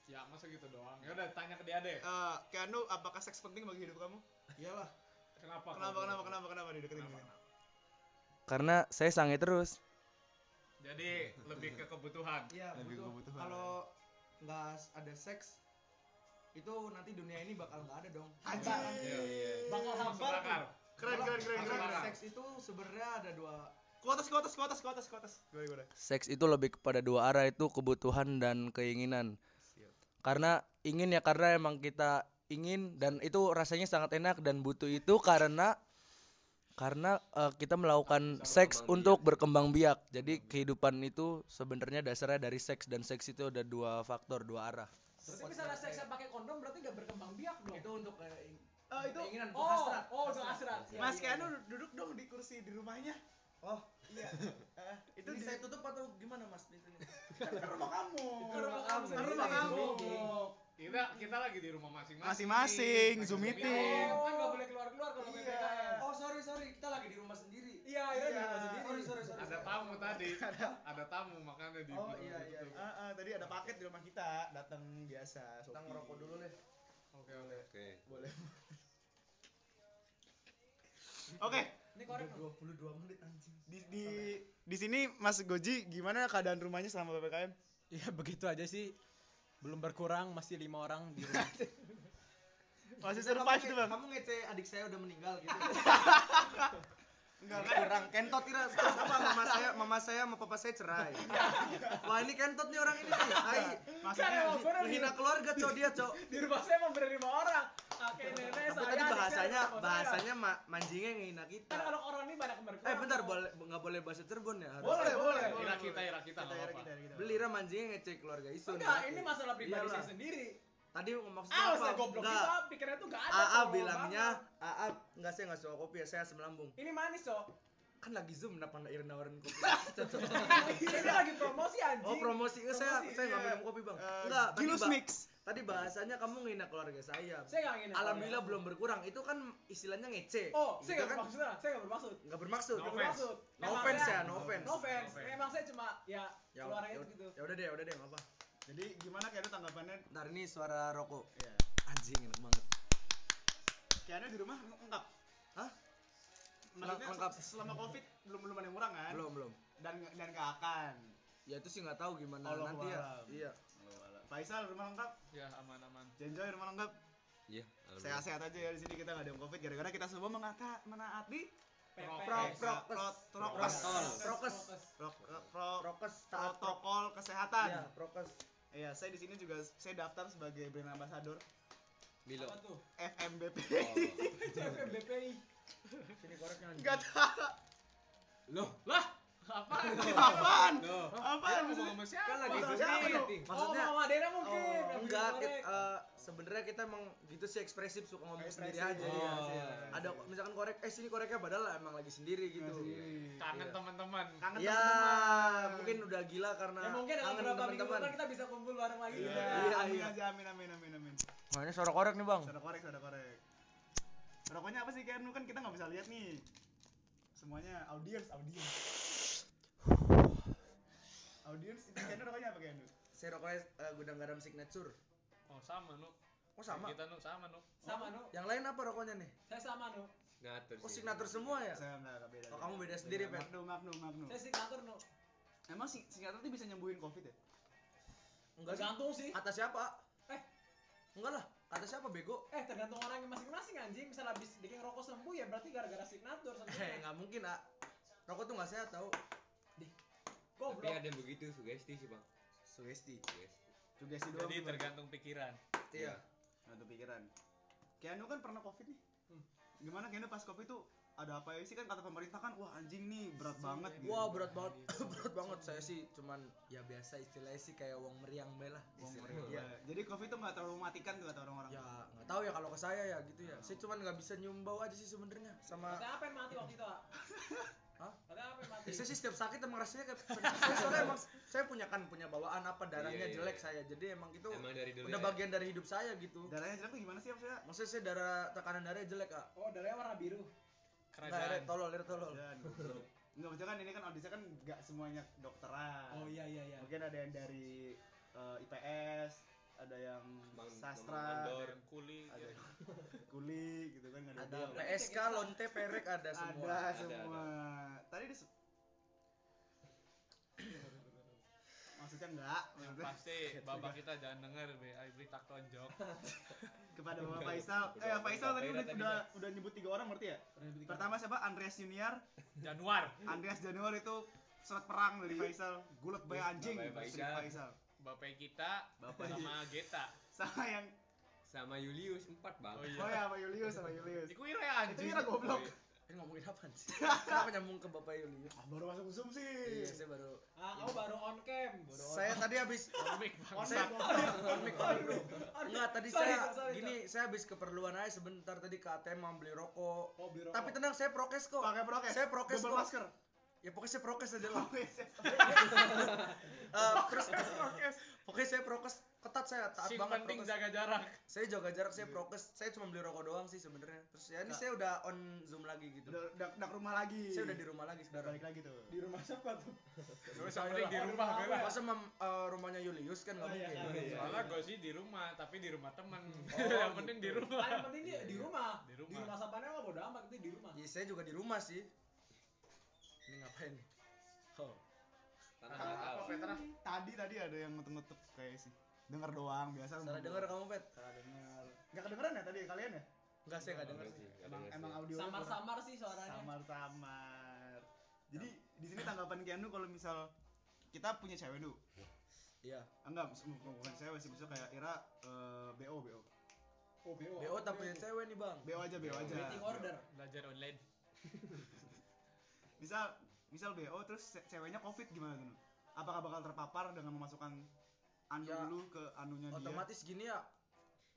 Ya, masa gitu doang. Ya udah tanya ke dia deh. Eh, Keanu, apakah seks penting bagi hidup kamu? iyalah Kenapa? Kenapa, kenapa, gitu? kenapa, kenapa dideketin Kenapa? gini? Karena saya sange terus. Jadi lebih ke kebutuhan. iya Lebih butuh kebutuhan. kalau nggak ada seks itu nanti dunia ini bakal nggak ada dong Anjing. Iya, iya. bakal hambar. Keren, keren, keren, Kalau keren. Seks itu sebenarnya ada dua Kuotas, kuotas, kuotas, kuotas, kuotas. Gimana, gimana? Seks itu lebih kepada dua arah itu kebutuhan dan keinginan. Karena ingin ya karena emang kita ingin dan itu rasanya sangat enak dan butuh itu karena karena eh, kita melakukan seks berkembang untuk berkembang biak. Jadi kehidupan itu sebenarnya dasarnya dari seks dan seks itu ada dua faktor, dua arah. berarti misalnya seksnya pakai kondom berarti nggak berkembang biak dong itu untuk eh, ing- Oh, itu keinginan untuk oh hasrat oh udah hasrat Iya, Mas iya, Keanu iya. duduk dong di kursi di rumahnya. oh Iya. Eh, itu itu di saya tutup atau gimana mas di sini kan rumah kamu. Ke rumah kamu Ke rumah kamu. Kita kita lagi di rumah masing-masing. Masing-masing, Zoom meeting. Oh, kan nggak boleh keluar keluar kalau Iya. PPKM oh sorry sorry kita lagi di rumah sendiri iya iya di Iya. rumah sendiri sorry sorry sorry Ada tamu tadi. Ada tamu makanya di Oh, iya, iya, iya. Ah, ah, tadi ada paket di rumah kita, datang biasa. kita ngerokok dulu deh Oke, oke. oke Boleh. Oke, ini korek udah 22 menit anjing di di di sini Mas Goji gimana keadaan rumahnya selama PPKM? Ya begitu aja sih. Belum berkurang masih lima orang di rumah. Masih survive kamu, tuh, Bang. kamu ngece adik saya udah meninggal gitu Enggak kan? kurang kentot kira terus apa mama saya mama saya sama papa saya cerai wah ini kentot nih orang ini nih Hai. Maksudnya menghina keluarga cowok dia cowok di rumah saya mau lima orang kakek nenek tapi saya tadi bahasanya bahasanya ma manjingnya ngehina kita kan kalau orang ini banyak berkurang eh bentar boleh nggak boleh bahasa Cirebon ya harus Boleh, boleh. Ira kita, ira kita Kita, nggak kita, apa-apa. kita, kita. beli Ra manjingnya ngecek keluarga Isun enggak ini masalah pribadi Iyalah. saya sendiri tadi maksudnya ah apa saya goblok Enggak. kita pikirannya tuh nggak ada AA bilangnya. AA enggak saya nggak suka kopi ya saya asam lambung ini manis cok kan lagi zoom kenapa nggak Irin nawarin kopi ini lagi promosi anjing oh promosi Enggak, saya Promosi, saya nggak iya. minum kopi bang Eh, enggak tadi, Gilus mix. Tadi bahasanya kamu ngehina keluarga saya. Saya nggak ingin alhamdulillah belum berkurang. Itu kan istilahnya ngece. Oh Gitu saya nggak kan? bermaksud saya nggak bermaksud. Nggak bermaksud. No nggak bermaksud. No offense ya no offense. No offense. Memang saya cuma ya ya keluar ya, aja gitu. ya udah deh ya udah deh nggak apa Jadi gimana kayak tanggapannya? ntar ini suara rokok. Iya. anjing enak banget. Kayaknya di rumah lengkap. Hah? Maksudnya Lengkap. se- selama Covid belum belum ada yang kurang kan? belum belum. Dan dan gak akan. ya itu sih nggak tahu gimana Allah nanti ya. iya Faisal rumah lengkap, Ya aman-aman. Jenjoy rumah lengkap. iya Sehat-sehat aja ya di sini kita nggak ada yang Covid gara-gara kita semua mengata menaati Eh, prokes protokol kesehatan. iya prokes Iya, saya di sini juga saya daftar sebagai brand ambassador Milo apa tuh FMBP. BPI sini koreknya Enggak tahu. Loh, lah. Apaan? Apaan? Apaan? Kita ngomong sama siapa? kan lagi Maksudnya meeting oh maksudnya mama Dena mungkin Oh, yang enggak, bikin kit- korek. eh, sebenarnya kita emang gitu sih ekspresif suka ngomong sendiri aja iya. Oh, iya. Ada misalkan korek, eh sini koreknya padahal emang lagi sendiri gitu. Kangen Iya. teman-teman. Kangen Ya, teman-teman. mungkin udah gila karena ya mungkin dalam kangen beberapa minggu teman-teman. depan kita bisa kumpul bareng lagi Iya, gitu. Iya, amin iya. aja, amin, amin, amin, amin. Wah ini suara korek nih bang. Sudah korek, sudah korek. Rokoknya apa sih Keanu kan kita nggak bisa lihat nih. Semuanya audience, audience. Audience, ini Keanu rokoknya apa Keanu? saya rokoknya eh, gudang garam signature Oh sama nu. oh sama Kita nu sama nu. Sama nu. yang lain apa rokoknya nih Saya sama nu. Ngatur oh signature semua ya Saya enggak enggak beda. Oh, kamu beda sendiri, Pen. Magnu, Magnu, Magnu. Saya sih ngatur nu. Emang si signature tuh bisa nyembuhin Covid ya? enggak sih Tergantung sih. kata siapa Eh. enggak lah kata siapa bego Eh tergantung orangnya masing-masing anjing. Misal habis bikin rokok sembuh ya berarti gara-gara signature eh sembuhnya. nggak mungkin ah rokok tuh nggak sehat tau Tapi ada yang begitu sugesti sih, Bang. sugesti Sugesti. Sugesti doang. Jadi tergantung pikiran. iya Nah, tuh pikiran. Keanu kan pernah Covid nih. Hmm. Gimana Keanu pas Covid tuh ada apa ya sih kan kata pemerintah kan wah anjing nih berat banget gitu. Wah berat banget, berat banget saya sih cuman ya biasa istilahnya sih kayak wong meriang be lah. Wong meriang. Iya. Jadi Covid tuh nggak terlalu mematikan tuh kata orang-orang. Ya nggak tahu ya kalau ke saya ya gitu ya. Saya cuman nggak bisa nyium bau aja sih sebenarnya sama. Katanya apa yang mati waktu itu, Pak? Hah? Apa mati? Ya, saya sih setiap sakit emang rasanya kayak saya soalnya emang saya punya kan punya bawaan apa darahnya Iya, iya, jelek iya. saya jadi emang itu Emang dari dulu udah ya? bagian dari hidup saya gitu. Darahnya jelek tuh gimana sih maksudnya? Maksudnya saya darah tekanan darahnya jelek kak. Oh, darahnya warna biru. Enggak, Kerajaan. tolol, Lir, tolol. Dan goblok. Enggak maksudnya kan ini kan audisi kan nggak semuanya kedokteran. Oh iya iya iya. Mungkin ada yang dari eh, IPS, ada yang Bang- sastra, Ada yang kuli. ada yang kuli gitu kan Ada yang- PSK, lonte, perek ada semua. Ada Ada, semua. Tadi dis Maksudnya enggak, Yang maksudnya pasti bapak kita jangan denger be, berita tonjok. kepada Bapak Faisal. Eh, Faisal tadi udah, udah, udah nyebut tiga orang berarti ya? Pertama siapa? Andreas Junior. Januar. Andreas Junior itu surat perang dari Faisal. Gulat bayi anjing Faisal. Bapak kita Bapak sama Geta. Sama yang Sama Julius empat, Bang. Oh iya. Oh ya, sama Julius sama Julius. Iku ira ya anjing. Itu ira goblok. Oh, iya. Ini ngomongin apa sih? Kenapa nyambung ke Bapak Yulius? Ah, baru masuk Zoom sih. Iya, saya baru Ah, kamu baru on cam. Baru on saya tadi habis Komik on saya cam. enggak tadi Sorry, saya sorry, gini saya habis keperluan aja sebentar tadi ke ATM mau beli rokok Oh, tapi tenang saya prokes kok Pakai prokes. saya prokes Double kok masker. ya pokoknya saya prokes aja lah Eh, terus pokoknya saya prokes ketat saya taat Sing banget penting prokes jaga jarak. saya jaga jarak saya prokes saya cuma beli rokok doang sih sebenarnya terus ya ini saya udah on zoom lagi gitu Udah udah udah ke rumah lagi. saya udah di rumah lagi sekarang balik lagi tuh. Di rumah siapa tuh? Penting di rumah gue lah. masa mem, eh, rumahnya Julius kan nggak Oh, iya, mungkin iya, iya. Soalnya gue sih di rumah, tapi di rumah temen. Oh, yang penting di gitu. rumah. Ah, yang penting dia di rumah. Di rumah. Di rumah sapanya mah bodo amat itu di rumah. ya saya juga di rumah sih ini ngapain oh Tanah Apa? Tadi tadi ada yang ngetuk-ngetuk kayak sih. Dengar doang biasa. salah dengar kamu pet Salah dengar. Enggak kedengeran ya tadi kalian ya? enggak dengar Enggak sih sih, nggak Emang dengar emang sih. audio Samar-samar sih suaranya. samar-samar. Jadi di sini tanggapan Keanu kalau misal kita punya cewek dulu. iya Enggak, bukan cewek sih, maksudnya kayak Ira eh, BO BO. Oh, BO. BO tak punya cewek nih bang BO aja BO aja. Waiting order. Belajar online. Misal misal BO terus ce- ceweknya Covid gimana tuh? Apakah bakal terpapar dengan memasukkan anu Ya, dulu ke anunya dia? otomatis gini ya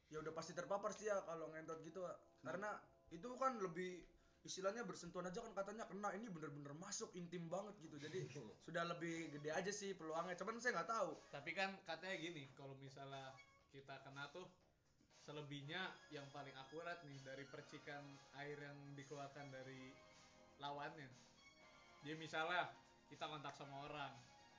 ya udah pasti terpapar sih ya kalau ngentot gitu ya. karena itu kan lebih istilahnya bersentuhan aja kan katanya kena ini bener-bener masuk intim banget gitu jadi sudah lebih gede aja sih peluangnya cuman saya nggak tahu Tapi kan katanya gini, kalau misalnya kita kena tuh selebihnya yang paling akurat nih dari percikan air yang dikeluarkan dari lawannya. Jadi misalnya kita kontak sama orang,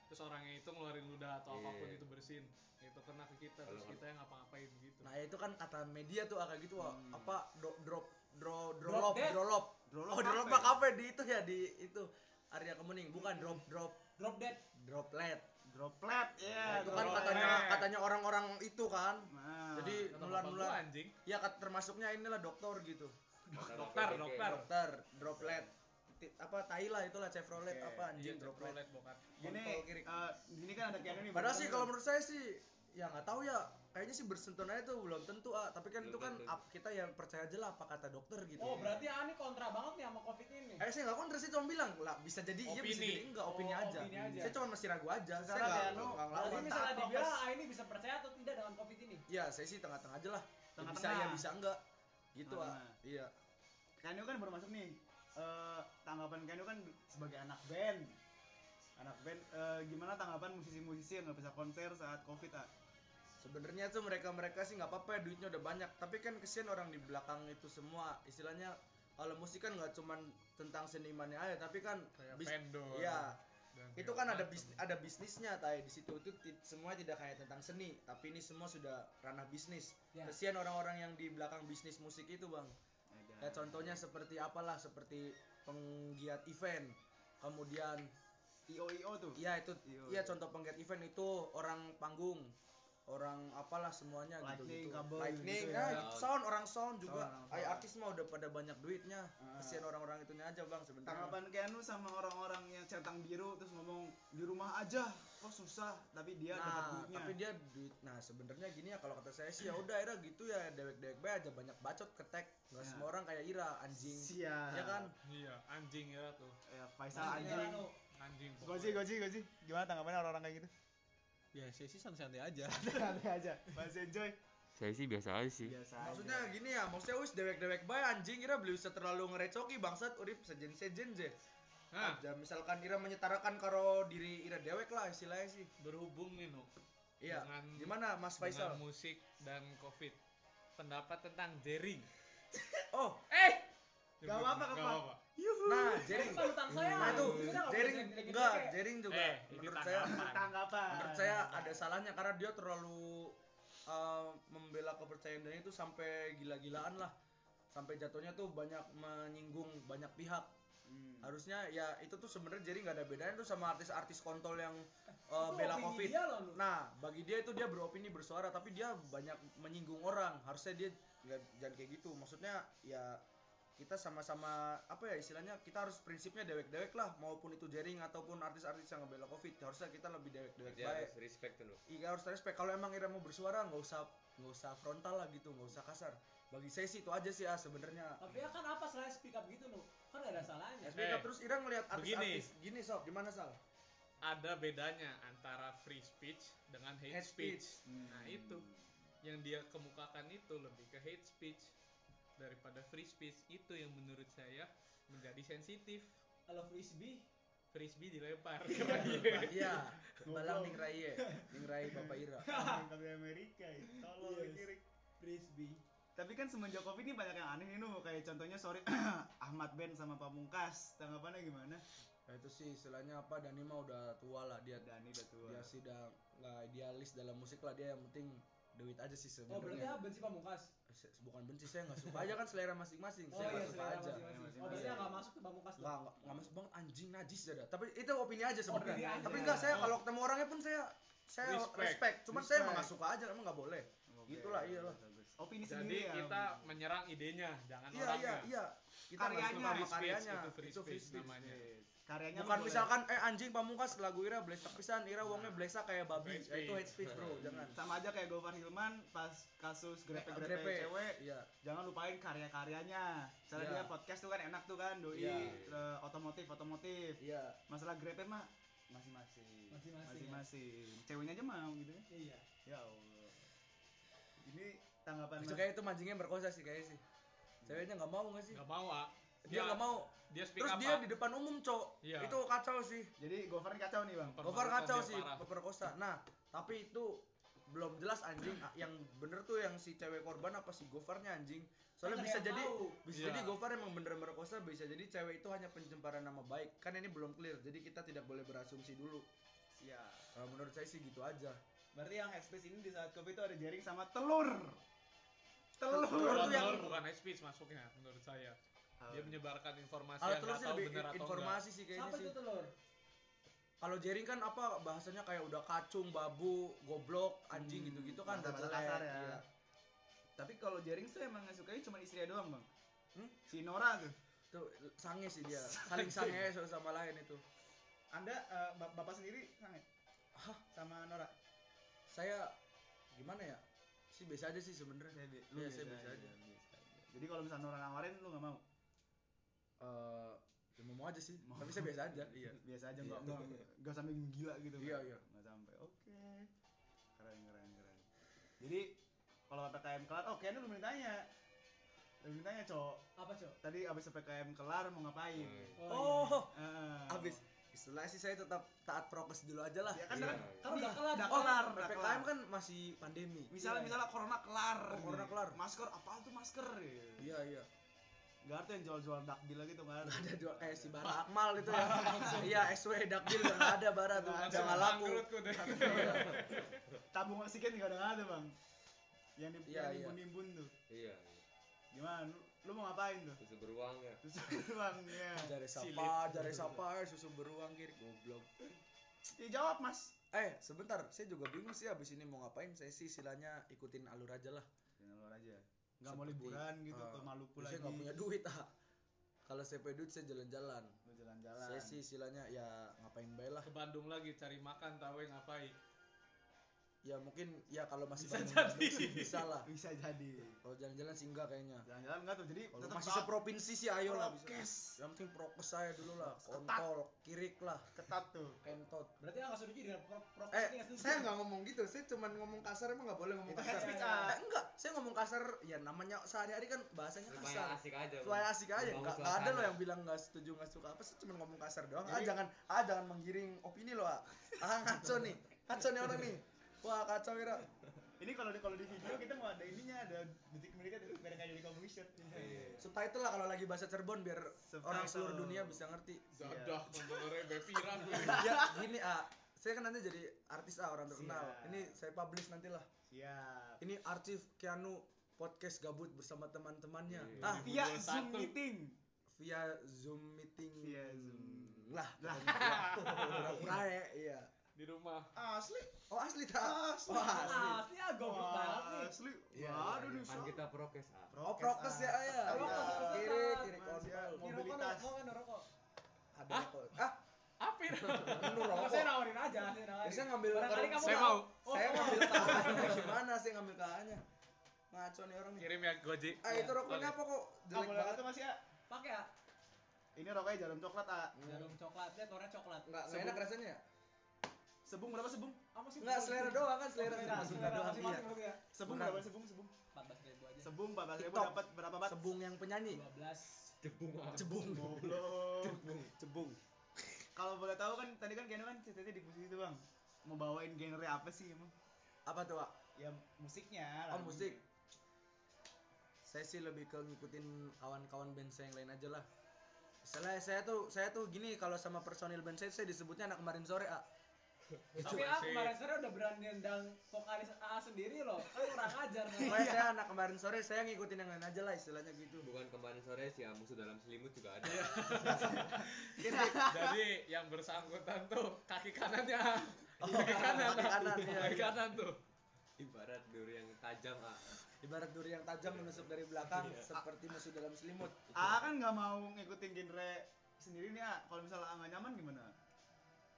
terus orangnya itu ngeluarin ludah atau Iya. apa pun itu bersin, itu kena ke kita, terus kita yang ngapa-ngapain gitu. nah itu kan kata media tuh kayak gitu Wak. Hmm. apa do- drop drop Drop drop drop oh drop apa ya? kafe di itu ya di itu Arya Kemuning bukan drop drop Drop dead. droplet Droplet, ya. itu kan katanya katanya orang-orang itu kan Nah, jadi nular-nular anjing. ya kat- termasuknya inilah dokter gitu Dokter, dokter. dokter droplet apa tai lah itulah Chevrolet apa anjing Iya, droplet bokap. gini kiri. eh, gini kan ada Keanu nih. padahal sih kan- kalau menurut saya sih ya nggak tahu ya kayaknya sih bersentuhan aja tuh belum tentu ah tapi kan Belum itu kan kita yang percaya aja lah apa kata dokter gitu Oh, berarti Ani kontra banget nih sama Covid ini. Eh saya nggak kontra sih cuma bilang lah bisa jadi iya bisa Opini. jadi enggak opini Oh, aja. opini aja. Saya cuma masih ragu aja. Secara saya nggak nggak Jadi ngelawan. misalnya Taat dibilang ah ini bisa percaya atau tidak dengan Covid ini? Ya saya sih tengah-tengah aja lah. Ya, bisa ya bisa enggak. Gitu ah. Iya. Keanu kan baru masuk nih. Eh, tanggapan Keanu kan sebagai anak band. Anak band, eh, gimana tanggapan musisi-musisi yang nggak bisa konser saat Covid, ah? Sebenarnya tuh mereka-mereka sih nggak apa-apa ya duitnya udah banyak. Tapi kan kesian orang di belakang itu semua. Istilahnya kalau musik kan nggak cuman tentang senimannya aja, tapi kan Kayak bis- vendor. Iya. Dan itu kan ada bis, ada bisnisnya tay di situ itu semua tidak kayak tentang seni tapi ini semua sudah ranah bisnis Ya. kesian orang-orang yang di belakang bisnis musik itu bang Kayak contohnya seperti apalah seperti penggiat event kemudian IO IO tuh. iya itu iya. contoh penggiat event itu orang panggung orang apalah semuanya gitu Lightning, gitu kabel lightning gitu ya. nah, itu sound orang sound juga Sound, ay artis mah udah pada banyak duitnya Ah. kesian orang-orang itunya aja bang sebenarnya Tanggapan Keanu sama orang-orang yang centang biru terus ngomong di rumah aja kok susah tapi dia dapat nah duitnya. tapi dia duit nah sebenarnya gini ya kalau kata saya sih ya udah Ira gitu ya dewek-dewek bae aja banyak bacot ketek nggak Ya. semua orang kayak Ira anjing Siap. ya kan Iya, anjing ya tuh. Ya, Faisal Anjing, anjing. Anjing. Goji, goji, goji. Gimana tanggapannya orang-orang kayak gitu? Ya, saya sih santai-santai aja. Santai aja. Masih enjoy. saya sih biasa aja sih Biasa maksudnya aja. gini ya maksudnya wis dewek-dewek bae anjing Ira beli usah terlalu ngerecoki bangsat urip sejen-sejen je Nah, aja misalkan Ira menyetarakan karo diri Ira dewek lah istilahnya sih berhubung nih, Nu. iya Dengan gimana Mas Faisal Dengan musik dan Covid. Pendapat tentang jaring. oh Eh, Gak apa-apa, gak apa-apa. nah jering Kan nah itu nggak boleh jering. Enggak jering juga. Eh, ini menurut saya tanggapan. Menurut saya ada salahnya karena dia terlalu uh, membela kepercayaan dirinya itu sampai gila-gilaan lah. Sampai jatuhnya tuh banyak menyinggung banyak pihak. Hmm. harusnya ya itu tuh sebenarnya jadi nggak ada bedanya tuh sama artis-artis kontol yang uh, bela covid. dia loh, lu. nah bagi dia itu dia beropini bersuara tapi dia banyak menyinggung orang. Harusnya dia nggak jangan kayak gitu. Maksudnya ya kita sama-sama apa ya istilahnya kita harus prinsipnya dewek-dewek lah maupun itu jaring ataupun artis-artis yang ngebela covid harusnya kita lebih dewek-dewek baik harus respect tuh Iya harus respect. Kalau emang Ira mau bersuara nggak usah nggak usah frontal lah gitu, nggak usah kasar. Bagi saya sih itu aja sih ah sebenarnya. Tapi ya kan apa selain speak up gitu, Nu? Kan gak ada salahnya. Ya, speak up Eh, terus Ira ngelihat artis-artis gini sob, gimana sal? ada bedanya antara free speech dengan hate, Hate speech. speech. Nah, itu yang dia kemukakan itu lebih ke hate speech daripada free speech. Itu yang menurut saya menjadi sensitif. Kalau frisbee, Frisbee dilempar. Iya, balang ning rai ye, ning rai Bapak Ira. Tapi Amerika itu. Tolong Yes. kiri. frisbee. Tapi kan semenjak Covid ini banyak yang aneh nih Nu. Kayak contohnya sorry Ahmad Ben sama Pamungkas. Tanggapannya gimana? Nah, itu sih istilahnya apa Dani mah udah tua lah dia. Dani udah tua. Dia sih udah nggak idealis dalam musik lah dia yang penting duit aja sih Oh, berarti sebenarnya. ya benci pamungkas. Se- Bukan benci saya nggak suka aja kan selera masing-masing. Oh saya iya, nggak suka selera aja. masing-masing. Oh, yang nggak masuk ke pamungkas enggak, enggak masuk bang anjing najis ada. Tapi itu opini aja sebenarnya. Tapi enggak saya Oh. kalau ketemu orangnya pun saya saya Respect. respect. Cuman saya emang nggak suka aja, emang nggak boleh. Oke, Gitulah, iyalah. bagus, bagus. Opini Jadi sendiri ya. kita menyerang idenya, jangan Iya orangnya. iya iya. Kita nggak Karyanya. suka sama Free speech, karyanya. itu free Itu free speech speech. namanya. Karyanya Bukan misalkan eh anjing pamungkas lagu Ira blesak pisan, Ira wongnya blesak kayak babi. Ya, itu hate speech. Bro. Jangan. sama aja kayak Gofar Hilman pas kasus grepe-grepe Grepe. cewek Iya. jangan lupain karya-karyanya misalnya Iya. dia podcast tuh kan enak tuh kan doi Iya. eh, otomotif otomotif Iya. masalah grepe mah masing-masing Masing-masing, ya. ceweknya aja mau gitu ya Iya. ya Allah ini tanggapan Itu kayak itu mancingnya berkosa sih kayaknya sih. Ceweknya nggak mau nggak sih? Nggak mau, ah. Dia nggak mau. Dia speak Terus up, dia di depan umum, Cok. Iya. Itu kacau sih. jadi Gofar ini kacau nih bang Gofar kacau sih parah. pemerkosa. Nah, tapi itu belum jelas anjing yang bener tuh yang si cewek korban apa si Gofarnya anjing. Soalnya Kan bisa jadi tahu. bisa Iya. jadi Gofar emang bener merkosa, bisa jadi cewek itu hanya pencemaran nama baik. Kan ini belum clear. Jadi kita tidak boleh berasumsi dulu. ya Kalau menurut saya sih gitu aja. berarti yang headspace ini di saat covid itu ada jaring sama telur telur Telur tuh yang- telur bukan hate masuknya menurut saya. Dia menyebarkan informasi Kalau yang telur nggak sih tahu lebih benar atau informasi sih kayaknya Siapa sih. itu telur? Kalau jaring kan apa bahasanya kayak udah kacung, babu, goblok, anjing Hmm, gitu-gitu kan udah bahasa-bahasa jelek. kasar ya. Iya. tapi kalau jaring tuh emang nggak sukanya cuma istrinya doang bang Hmm? si Nora tuh Tuh sange sih dia. Saling sange satu sama lain itu. anda eh, bap- bapak sendiri sange Hah? sama Nora Saya gimana ya? Sih biasa aja sih sebenarnya. Iya, lu saya biasa biasa aja, aja. biasa aja. Jadi kalau misalnya orang nawarin lu nggak mau? Eh, ya mau mau aja sih. Tapi saya biasa aja. Iya. Biasa aja Iya. nggak nggak nggak sampai gila gitu. Iya, kan? iya. Nggak sampai. Oke. Keren keren keren. Jadi kalau PPKM kelar, oh kayaknya lu belum ditanya. Belum ditanya, Cok. Apa, Cok? Tadi abis PPKM kelar mau ngapain? Hmm. Oh, Heeh. habis istilah sih saya tetap taat prokes dulu aja lah. Ya kan Iya. kan Kan udah kelar. udah Oh, kelar, udah PPKM kelar. kan masih pandemi. Misalnya Iya. misalnya corona kelar. Oh, corona kelar. Masker apa tuh masker? Iya, iya. Gak ada yang jual-jual dakbil gitu nggak ada. ada dua kayak si Bara Akmal itu ya iya SW Dakbil nggak ada Bara tuh udah nggak laku. Tabung oksigen nggak ada bang. Yang di Iya, yang iya. nimbun-nimbun tuh. iya Gimana? Lu, lu mau ngapain tuh? susu beruang ya Terus bangnya. jare Silip. sapa jare sapa susu beruang kiri goblok Ya jawab mas. eh sebentar saya juga bingung sih abis ini mau ngapain saya sih istilahnya ikutin alur aja lah. Nggak mau liburan gitu eh, ke Maluku saya lagi. nggak punya duit ah kalau saya punya duit saya jalan-jalan jalan-jalan. saya sih istilahnya ya ngapain baik lah Ke Bandung lagi cari makan tahu yang ngapain. Ya mungkin ya kalau masih Bisa jadi. Sih bisa lah Bisa jadi. kalau jalan-jalan sih enggak kayaknya Jalan-jalan enggak tuh. Jadi kalau masih taat, seprovinsi sih ayo lah bisa Prokes. yang penting prokes saya dulu lah kontol kirik lah ketat tuh. kentot Berarti nggak setuju dengan pro prokes eh ini nggak setuju. saya nggak ngomong gitu saya cuman ngomong kasar emang nggak boleh ngomong Itu kasar speech, ya. ah. Eh, enggak saya ngomong kasar ya namanya sehari-hari kan bahasanya supaya kasar asik aja supaya asik aja Membangun nggak nggak ada loh yang bilang nggak setuju nggak suka apa sih cuma ngomong kasar doang ah jangan ah jangan menggiring opini loh ah ah ngaco nih ngaco nih orang nih wah kacau kira Ini kalau di kalau di video kita mau ada ininya ada detik mereka detik mereka jadi commission. Iya. subtitle lah kalau lagi bahasa Cirebon biar Subtitle. orang seluruh dunia bisa ngerti Dadah kontenernya bepiran ya gini ah saya kan nanti jadi artis ah orang terkenal Siap. ini saya publish nanti lah Siap. ini Archif Keanu podcast gabut bersama teman-temannya Iya. ah Via 2021. Zoom meeting. via zoom meeting Via Zoom. lah Lah. pura-pura ya iya Di rumah. Asli. oh asli tak Asli. oh asli Asli ya goblok banget nih. Asli. Iya, Waduh iya, nih. kan kita prokes ah oh prokes ya ya Prokes, prokes, kiri prokes. kiri ya. rokok Mobilitas. mau kan rokok. ada rokok ah Apa ini? lu Rokok saya nawarin aja, saya nawarin. Ya, saya ngambil Barangkali kamu Saya mau. Oh, saya ngambil KA gimana saya ngambil KA-nya ngaco nih orang nih Kirim ya Goji. ah itu rokoknya Oke. apa kok Ah, jelek banget kata Mas ya. Pakai ya. Ini rokoknya jarum coklat, ah. Jarum coklat, lihat warna coklat. nggak nggak Sebelum- enak rasanya ya Sebung berapa sebung? Apa sih? nggak selera doang kan selera Selera, doang, iya. ya. Sebung berapa sebung sebung? 14 ribu aja. Sebung 14 ribu TikTok. dapat berapa bat? Sebung yang penyanyi 12. jebung ah cebung Goblok. cebung Kalau boleh tahu kan tadi kan Keno kan ceritanya di musik itu, Bang. Mau bawain genre apa sih emang? apa tuh Wak? Ya musiknya. oh musik saya sih lebih ke ngikutin kawan-kawan band saya yang lain aja lah Misalnya saya tuh saya tuh gini kalau sama personil band saya saya disebutnya anak kemarin sore ah Tapi ah kemarin sore udah berani nendang vokalis A sendiri loh. Kan kurang ajar kan. Saya anak kemarin sore saya ngikutin yang lain aja lah istilahnya gitu bukan kemarin sore sih ah musuh dalam selimut juga ada Jadi yang bersangkutan tuh kaki kanannya. Oh, kaki kanan. kaki kanan, iya, Kaki iya. kanan tuh. ibarat duri yang tajam ah ibarat duri yang tajam menusuk dari belakang seperti musuh dalam selimut Ah kan nggak mau ngikutin genre sendiri nih, ah. Kalau misalnya nggak nyaman gimana?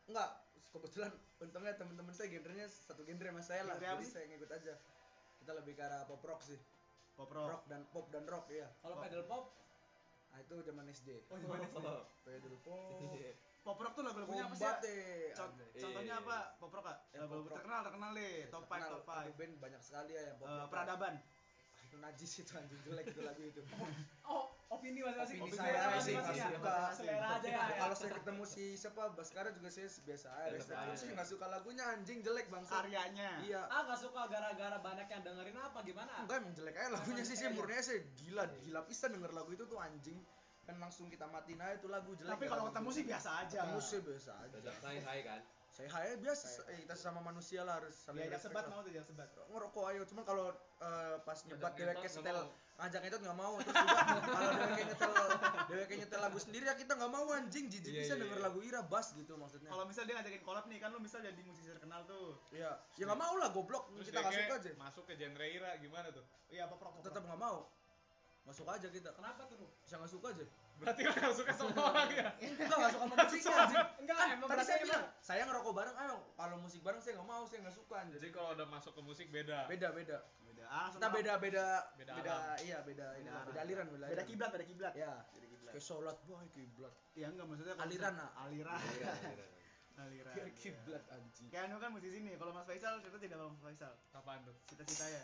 enggak kebetulan untungnya teman-teman saya genrenya satu genre sama saya lah Genre apa jadi saya ngikut aja kita lebih ke arah pop rock sih Pop rock, rock. dan pop dan rock ya Kalau pedal pop, nah itu zaman SD oh gimana sih? pedal pop Pop rock tuh lagu-lagunya apa sih? ah? Iya, contohnya apa? Pop rock, ah? Ya, Lagu-lagu pop rock. terkenal, terkenal deh. Top 5, Terkenal, top aduh, 5. band banyak sekali ya yang pop Eh, rock. peradaban. Itu najis itu anjing jelek itu lagu itu Oh, opini masing-masing. Opini saya masing-masing ya. suka. Selera aja ya. ya. kalau saya ketemu si siapa Baskara juga saya biasa aja Saya sih nggak suka lagunya anjing jelek bangsa Karyanya. iya Ah nggak suka gara-gara banyak yang dengerin apa gimana? enggak emang jelek aja lagunya sih sih Aja. murninya sih gila gila pisan denger lagu itu tuh anjing kan langsung kita matiin aja tuh lagu jelek Tapi ya kalau ketemu sih biasa aja. ketemu sih biasa aja tetap hai hai kan saya hai biasa eh, kita sama manusia lah harus saling respect sebat lah. mau tuh, diajak sebat. ngerokok ayo cuman kalau eh, pas nyebat dewek setel nggak mau. ngajak nyetot nggak mau terus juga kalau dewek nyetel dewek nyetel lagu sendiri ya kita nggak mau anjing jijik Iya, bisa iya, denger iya. lagu Ira bass gitu maksudnya Kalau misal dia ngajakin collab nih, kan lu misal jadi musisi terkenal tuh. Iya, ya nggak mau lah goblok. Terus kita nggak suka aja. masuk ke genre Ira gimana tuh? Iya, rock. pop Tetap nggak mau. Masuk aja kita. Kenapa tuh? Bisa nggak suka aja. Berarti lo gak suka sama orang ya? Enggak nggak suka sama musiknya anjing. Enggak, Kan emang tadi berarti saya emang- bilang, saya ngerokok bareng, ayo kalau musik bareng saya nggak mau, saya nggak suka anjing. Jadi kalau udah masuk ke musik beda. Beda beda. Beda. Ah, Kita beda beda Beda beda, iya beda ini Beda lah, beda aliran beda. Beda kiblat, beda kiblat. Ya. Beda kiblat. Kayak sholat boy kiblat. Iya enggak maksudnya Aliran, misal- ah. Aliran. Iya, iya. Aliran. Kayak kiblat anjing. Kayak anu kan musisi nih. Kalau Mas Faisal cerita tidak Mas Faisal. Apaan tuh? Cita-cita ya.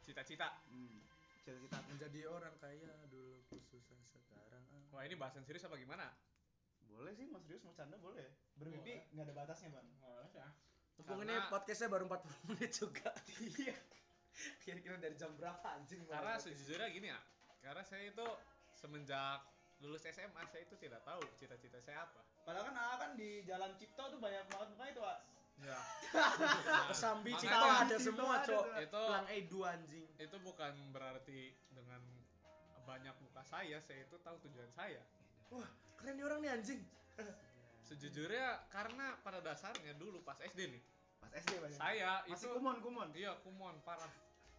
Cita-cita. Hmm. Cita-cita. Menjadi orang kaya dulu susah sekarang. ah. Wah ini bahasan serius apa gimana? Boleh sih Mas serius mau canda boleh. Bermimpi nggak ada batasnya, Bang. Boleh ya. Mumpung Karena- ini podcastnya baru 40 menit juga. Iya. Kira-kira dari jam berapa anjing? Karena sejujurnya gini ya. Karena saya itu semenjak lulus SMA saya itu tidak tahu cita-cita saya apa Padahal kan AA kan di Jalan Cipto tuh banyak banget mukanya tuh, Ak. Ya Kesambi Makanya Cipto ada semua, Cok. itu Pelang Edu anjing. itu bukan berarti dengan banyak muka saya saya itu tahu tujuan saya Wah, keren nih orang nih anjing. sejujurnya karena pada dasarnya dulu pas SD nih Pas SD Pak. saya Masih itu kumon, kumon. iya kumon parah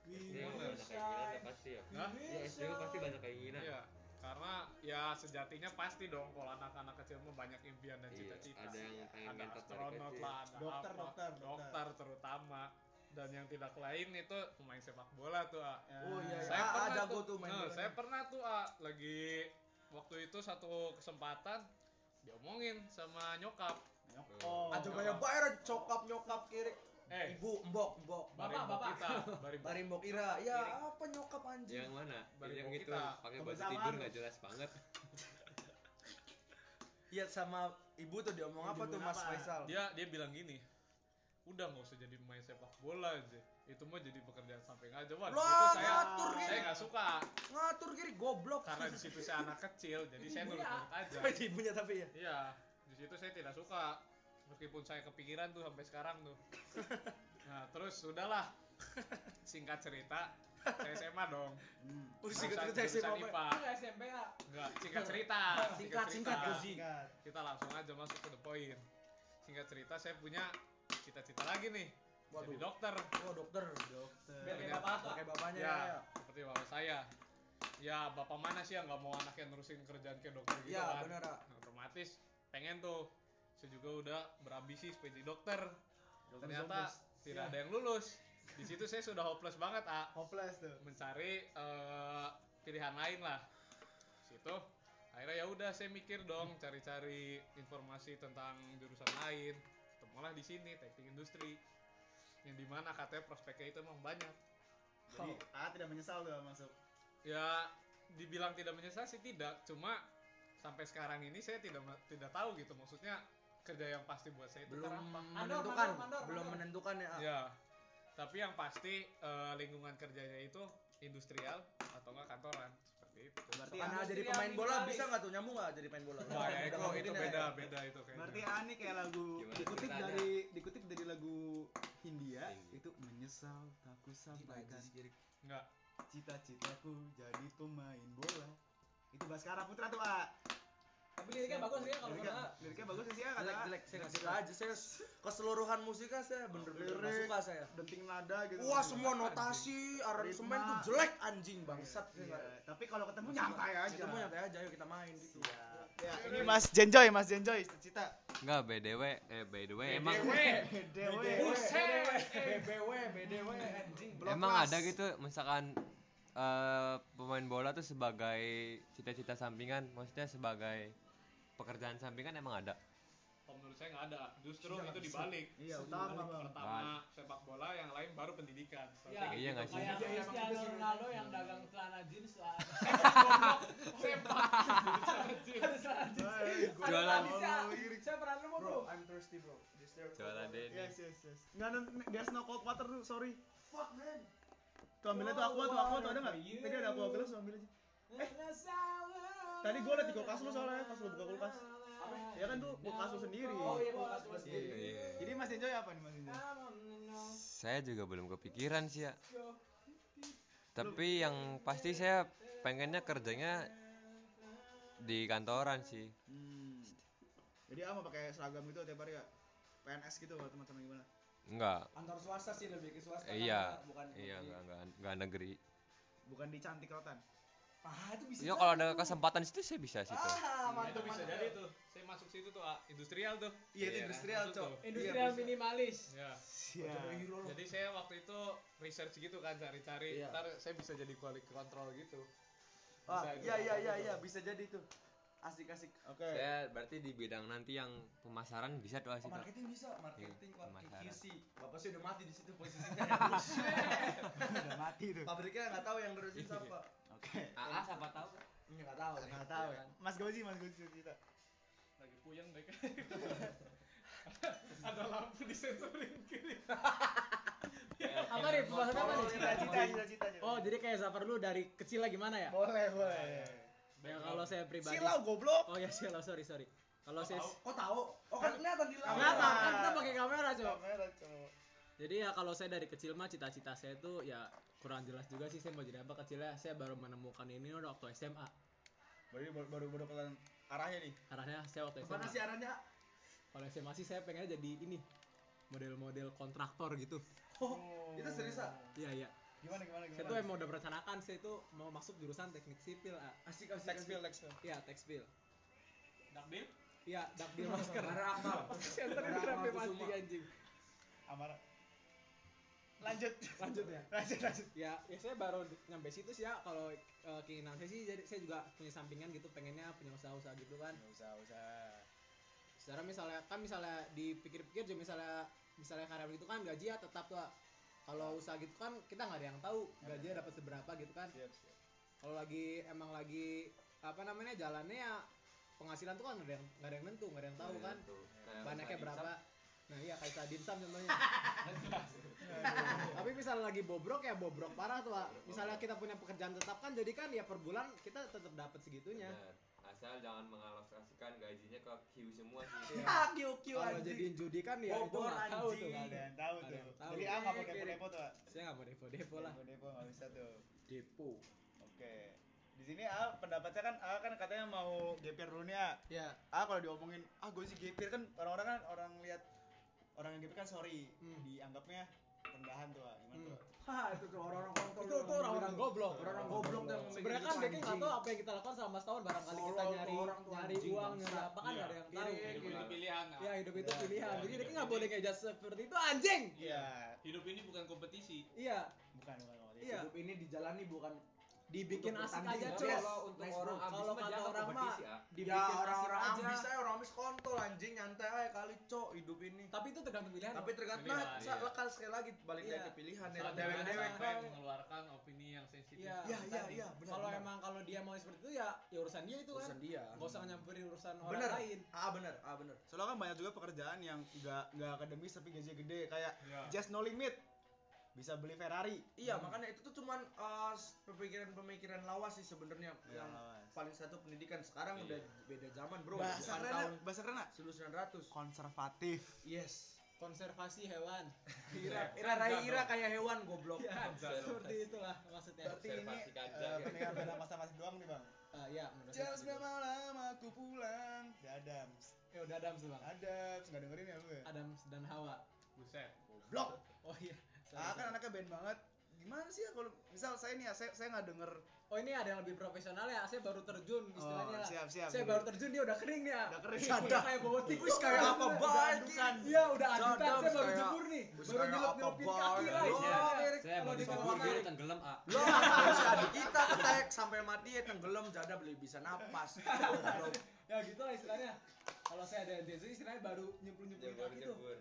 Bener. banyak keinginan ya pasti ya Hah? ya SD pasti banyak keinginan Iya, karena ya sejatinya pasti dong kalau anak-anak kecil mah banyak impian dan Iya, cita-cita. ada yang pengen Ada astronot kecil. lah, ada Dokter, apa, dokter, dokter. dokter terutama. Dan yang tidak lain itu pemain sepak bola tuh, A. Oh iya, iya. Saya Ah, pernah jago tuh, tuh main nah, bola. saya pernah tuh, A, lagi waktu itu satu kesempatan diomongin sama nyokap. Oh. Aja kayak bayar cokap nyokap kiri. Eh, Ibu, mbok, mbok. barimbok bapak. kita, barimbok. Barimbok Ira. Ya, apa nyokap anjing? yang mana Barimbok yang itu pakai baju tidur nggak jelas banget Iya sama ibu tuh diomong apa tuh Mas apa? Faisal? Dia dia bilang gini, udah nggak usah jadi pemain sepak bola aja. Itu mah jadi pekerjaan samping aja, Wah, situ saya ngatur saya gini. nggak suka Ngatur kiri goblok. karena di situ saya anak kecil jadi saya Ibu ya. nurut-nurut aja Itu ibunya tapi ya. iya di situ saya tidak suka meskipun saya kepikiran tuh sampai sekarang tuh nah terus sudahlah singkat cerita saya SMA dong Hmm. Oh, singkat cerita SMA. IPA SMP ya? enggak singkat cerita Singkat, singkat. Singkat. kita langsung aja masuk ke the point singkat cerita saya punya cita-cita lagi nih jadi Waduh. dokter Oh, dokter. Dokter. Biar kayak Ternyata- bapak. Pakai bapaknya ya ya. seperti bapak saya ya bapak mana sih yang nggak mau anaknya nerusin kerjaan kayak dokter gitu Iya, kan benar. Nah, otomatis pengen tuh saya juga udah berambisi jadi dokter. Ternyata tidak ada yang lulus. Di situ saya sudah hopeless banget ah Hopeless tuh. mencari eh, pilihan lain lah. Situ akhirnya ya udah saya mikir dong cari-cari informasi tentang jurusan lain. Temulah di sini teknik industri. Yang di mana katanya prospeknya itu emang banyak. Jadi AA tidak menyesal tuh masuk. ya dibilang tidak menyesal sih tidak. Cuma sampai sekarang ini saya tidak tidak tahu gitu. Maksudnya kerja yang pasti buat saya itu Belum apa Mandor, menentukan, mandor, mandor, belum menentukan ya. Ah. ya tapi yang pasti eh, lingkungan kerjanya itu industrial atau enggak kantoran seperti itu Berarti Karena jadi pemain bola minimalis. bisa nggak tuh nyambung nggak jadi pemain bola? Wah, ya, itu, itu mungkin ya? beda beda itu kayaknya Berarti AA nih kayak lagu Gimana dikutip ceritanya? dari dikutip dari lagu Hindia Hindi. itu menyesal tak ku sampaikan enggak cita-citaku jadi pemain bola. Itu Baskara Putra tuh, A. Tapi liriknya bagus ya kalau Liriknya, bagus sih ya kata. Jelek, A. jelek, saya suka aja. Saya keseluruhan musiknya saya bener-bener nggak suka saya. denting nada gitu. Wah semua notasi, aransemen tuh jelek anjing bangsat. Iya, tapi kalau ketemu nyantai aja. Kita mau nyantai aja, ayo kita main gitu. Ya, ini Mas Jenjoy, Mas Jenjoy, cita. Enggak BDW eh by the way emang BDW anjing. Belum emang ada gitu misalkan eh, pemain bola tuh sebagai cita-cita sampingan maksudnya sebagai pekerjaan sampingan emang ada kalau menurut saya nggak ada justru itu dibalik Iya, utama, Bang. pertama sepak bola yang lain baru pendidikan Iya, Iya nggak sih? Kayak Iya, iya, Cristiano gitu. Ronaldo yang dagang celana jeans lah. sepak. Eh, Jualan. Saya pernah nemu bro. I'm thirsty bro. Jualan deh Yes, yes, yes. Enggak ada there's no cold water tuh, sorry. Fuck man. Tuh ambilnya tuh aqua tuh aqua tuh ada enggak? Tadi ada aqua gelas tuh ambil aja. Eh, tadi gua liat di kulkas lu soalnya pas lu buka kulkas. Ya kan tuh kulkas lu sendiri. Oh iya kulkas gua sendiri. Iya. Jadi Mas Jenjoy apa nih Mas Jenjoy? saya juga belum kepikiran sih ya tapi yang pasti saya pengennya kerjanya di kantoran sih Hmm. Jadi ah mau pakai seragam gitu tiap hari ya? PNS gitu atau teman-teman gimana? enggak Kantor swasta sih lebih ke swasta. Iya kan, bukan iya enggak enggak enggak negeri Bukan di Cantik Rotan. Ah, itu bisa. ya kalau ada kesempatan situ saya bisa situ Ah, Nah, mantap, itu bisa jadi tuh saya masuk situ tuh ah, industrial tuh Iya, itu Iya, industrial, Cok. Industrial Iya, bisa. minimalis. ya Iya. jadi saya waktu itu research gitu kan cari-cari Iya. ntar saya bisa jadi quality control gitu Ah, iya iya iya iya bisa jadi tuh. Asik-asik. Oke. saya berarti di bidang nanti yang pemasaran bisa tuh Oh, situ marketing bisa, marketing Iya, Pak pemasaran. QC. Bapak sih udah mati di situ posisinya. Udah mati tuh. Pabriknya nggak tahu yang nerusin siapa. Oke. AA siapa tahu Ini nggak tahu. nih. Nggak tahu ya. Mas Gozi, Mas Gozi cerita. lagi puyeng deh ada lampu disensorin kiri Apa nih pembahasan apa nih? Cita-cita, cita-cita. Oh jadi kayak Zafar lu dari kecil lah gimana ya? boleh, boleh. Ya kalau saya pribadi. Silau goblok. Oh ya silau sorry sorry. Kalau saya Kok tahu? Oh kan kelihatan di layar. Kelihatan kan kita pakai kamera coba. Kamera, cowok. Jadi ya kalau saya dari kecil mah cita-cita saya tuh ya kurang jelas juga sih saya mau jadi apa kecilnya. Saya baru menemukan ini waktu SMA. Baru baru baru, baru kelihatan arahnya nih. Arahnya saya waktu Mana SMA. sih arahnya? Kalau SMA sih saya pengennya jadi ini model-model kontraktor gitu. Oh, itu serius ah? Iya iya. Gimana gimana gimana? Saya tuh emang udah merencanakan saya itu mau masuk jurusan teknik sipil. ah. Asik asik. tekstil tekstil. Iya tekspil. Dakbil? Iya dakbil masker. Bara akal. Center akal mati anjing. Amara. Lanjut. Lanjut ya. lanjut lanjut. ya, ya saya baru nyampe situ sih ya kalau eh, keinginan saya sih jadi saya juga punya sampingan gitu pengennya punya usaha-usaha gitu kan Nggak usah usah. secara misalnya kan misalnya dipikir-pikir juga misalnya misalnya karyawan gitu kan gaji ya tetap tuh kalau usaha gitu kan kita nggak ada yang tahu gajinya dapat seberapa gitu kan Siap siap. kalau lagi emang lagi apa namanya jalannya ya penghasilan tuh kan nggak ada yang nggak ada yang nentu nggak ada yang tahu kan banyaknya berapa nah iya kayak tadi dimsum contohnya tapi misalnya lagi bobrok ya bobrok parah tuh misalnya kita punya pekerjaan tetap kan jadi kan ya per bulan kita tetap dapat segitunya asal jangan mengalokasikan gajinya ke Q semua sih Ah, kiu kiu kalau jadiin judi kan ya itu Bobor, nggak tahu tuh anjing. kan Ada yang tahu tuh. Jadi ah nggak mau Kirim. depo-depo tuh. saya nggak mau depo depo lah Depo-depo nggak bisa tuh. depo Oke. Di sini ah pendapatnya kan ah kan katanya mau GPR dulu nih ah. ya Ah kalau diomongin ah gue sih GPR kan orang-orang kan orang lihat orang yang GPR kan sorry Hmm. dianggapnya rendahan tuh ah. Gimana Hmm. tuh? Hah, itu tuh orang-orang kontol. itu tuh orang-orang goblok Orang-orang goblok yang sebenarnya kan dia nggak tahu apa yang kita lakukan selama setahun barangkali kita nyari nyari uang nyari apa kan Iya. nggak ada yang tahu Kiri, Hidup kiri. ini pilihan. ah. ya hidup itu pilihan jadi hidup dia nggak boleh ngejat seperti itu anjing Iya. Hidup ini bukan kompetisi. iya Bukan bukan. Iya. Hidup ini dijalani bukan dibikin Untuk asik aja coy kalau untuk Nice, orang ambis Kalau mah kata jangan orang mah, ah dibikin ya asik orang-orang aja. ambis aja orang ambis kontol anjing nyantai aja kali cok hidup ini tapi itu tergantung pilihan tapi tergantung nah, iya. lekas sekali lagi balik Iya. lagi ke pilihan ya dewek Bang. mengeluarkan opini yang sensitif. Iya, Iya, iya, tadi. iya, benar, Kalau benar. emang kalau dia mau seperti itu ya ya urusan dia itu kan. urusan dia Gak usah nyamperin urusan orang lain. ah bener ah bener Soalnya kan banyak juga pekerjaan yang nggak nggak akademis tapi gajinya gede kayak Iya. just no limit bisa beli Ferrari. iya makanya itu tuh cuman uh, pemikiran-pemikiran lawas sih sebenarnya Iya, yang lawas. paling satu pendidikan sekarang Iya. udah beda zaman bro Bahasa bukan keren tahun bahasa keren 1900 konservatif. yes Konservasi hewan. ira Keren ira rai banget, ira bro. kayak hewan goblok Ya, seperti itulah maksudnya. Berarti ini eh, ya. pendengar band masa-masa doang nih bang. Ah, iya, menurut saya Just seperti itu. malam aku pulang. The Adams. Ya udah Adams tuh, Bang. Adams nggak dengerin ya lu ya? Adams dan Hawa. Buset. Blok. Oh iya. Ah kan anaknya band banget. Gimana sih ya kalau misal saya nih ya saya saya nggak denger Oh ini ada yang lebih profesional ya, saya baru terjun istilahnya Oh, siap, siap. Saya baru terjun dia udah kering nih ya. Udah kering. Udah kayak bawa tikus kayak apa. Ki? Iya udah adukan, saya baru jemur nih. Baru nyelupin banget. kaki lah istilahnya. Erik, Saya Kalau baru kamar dia tenggelam ah. Loh, si adik kita ketek sampai mati ya tenggelam jada beli bisa napas. Ya gitu lah istilahnya. Kalau saya ada intensi istilahnya baru nyemplung-nyemplungin Jebur, kaki tuh. jebur.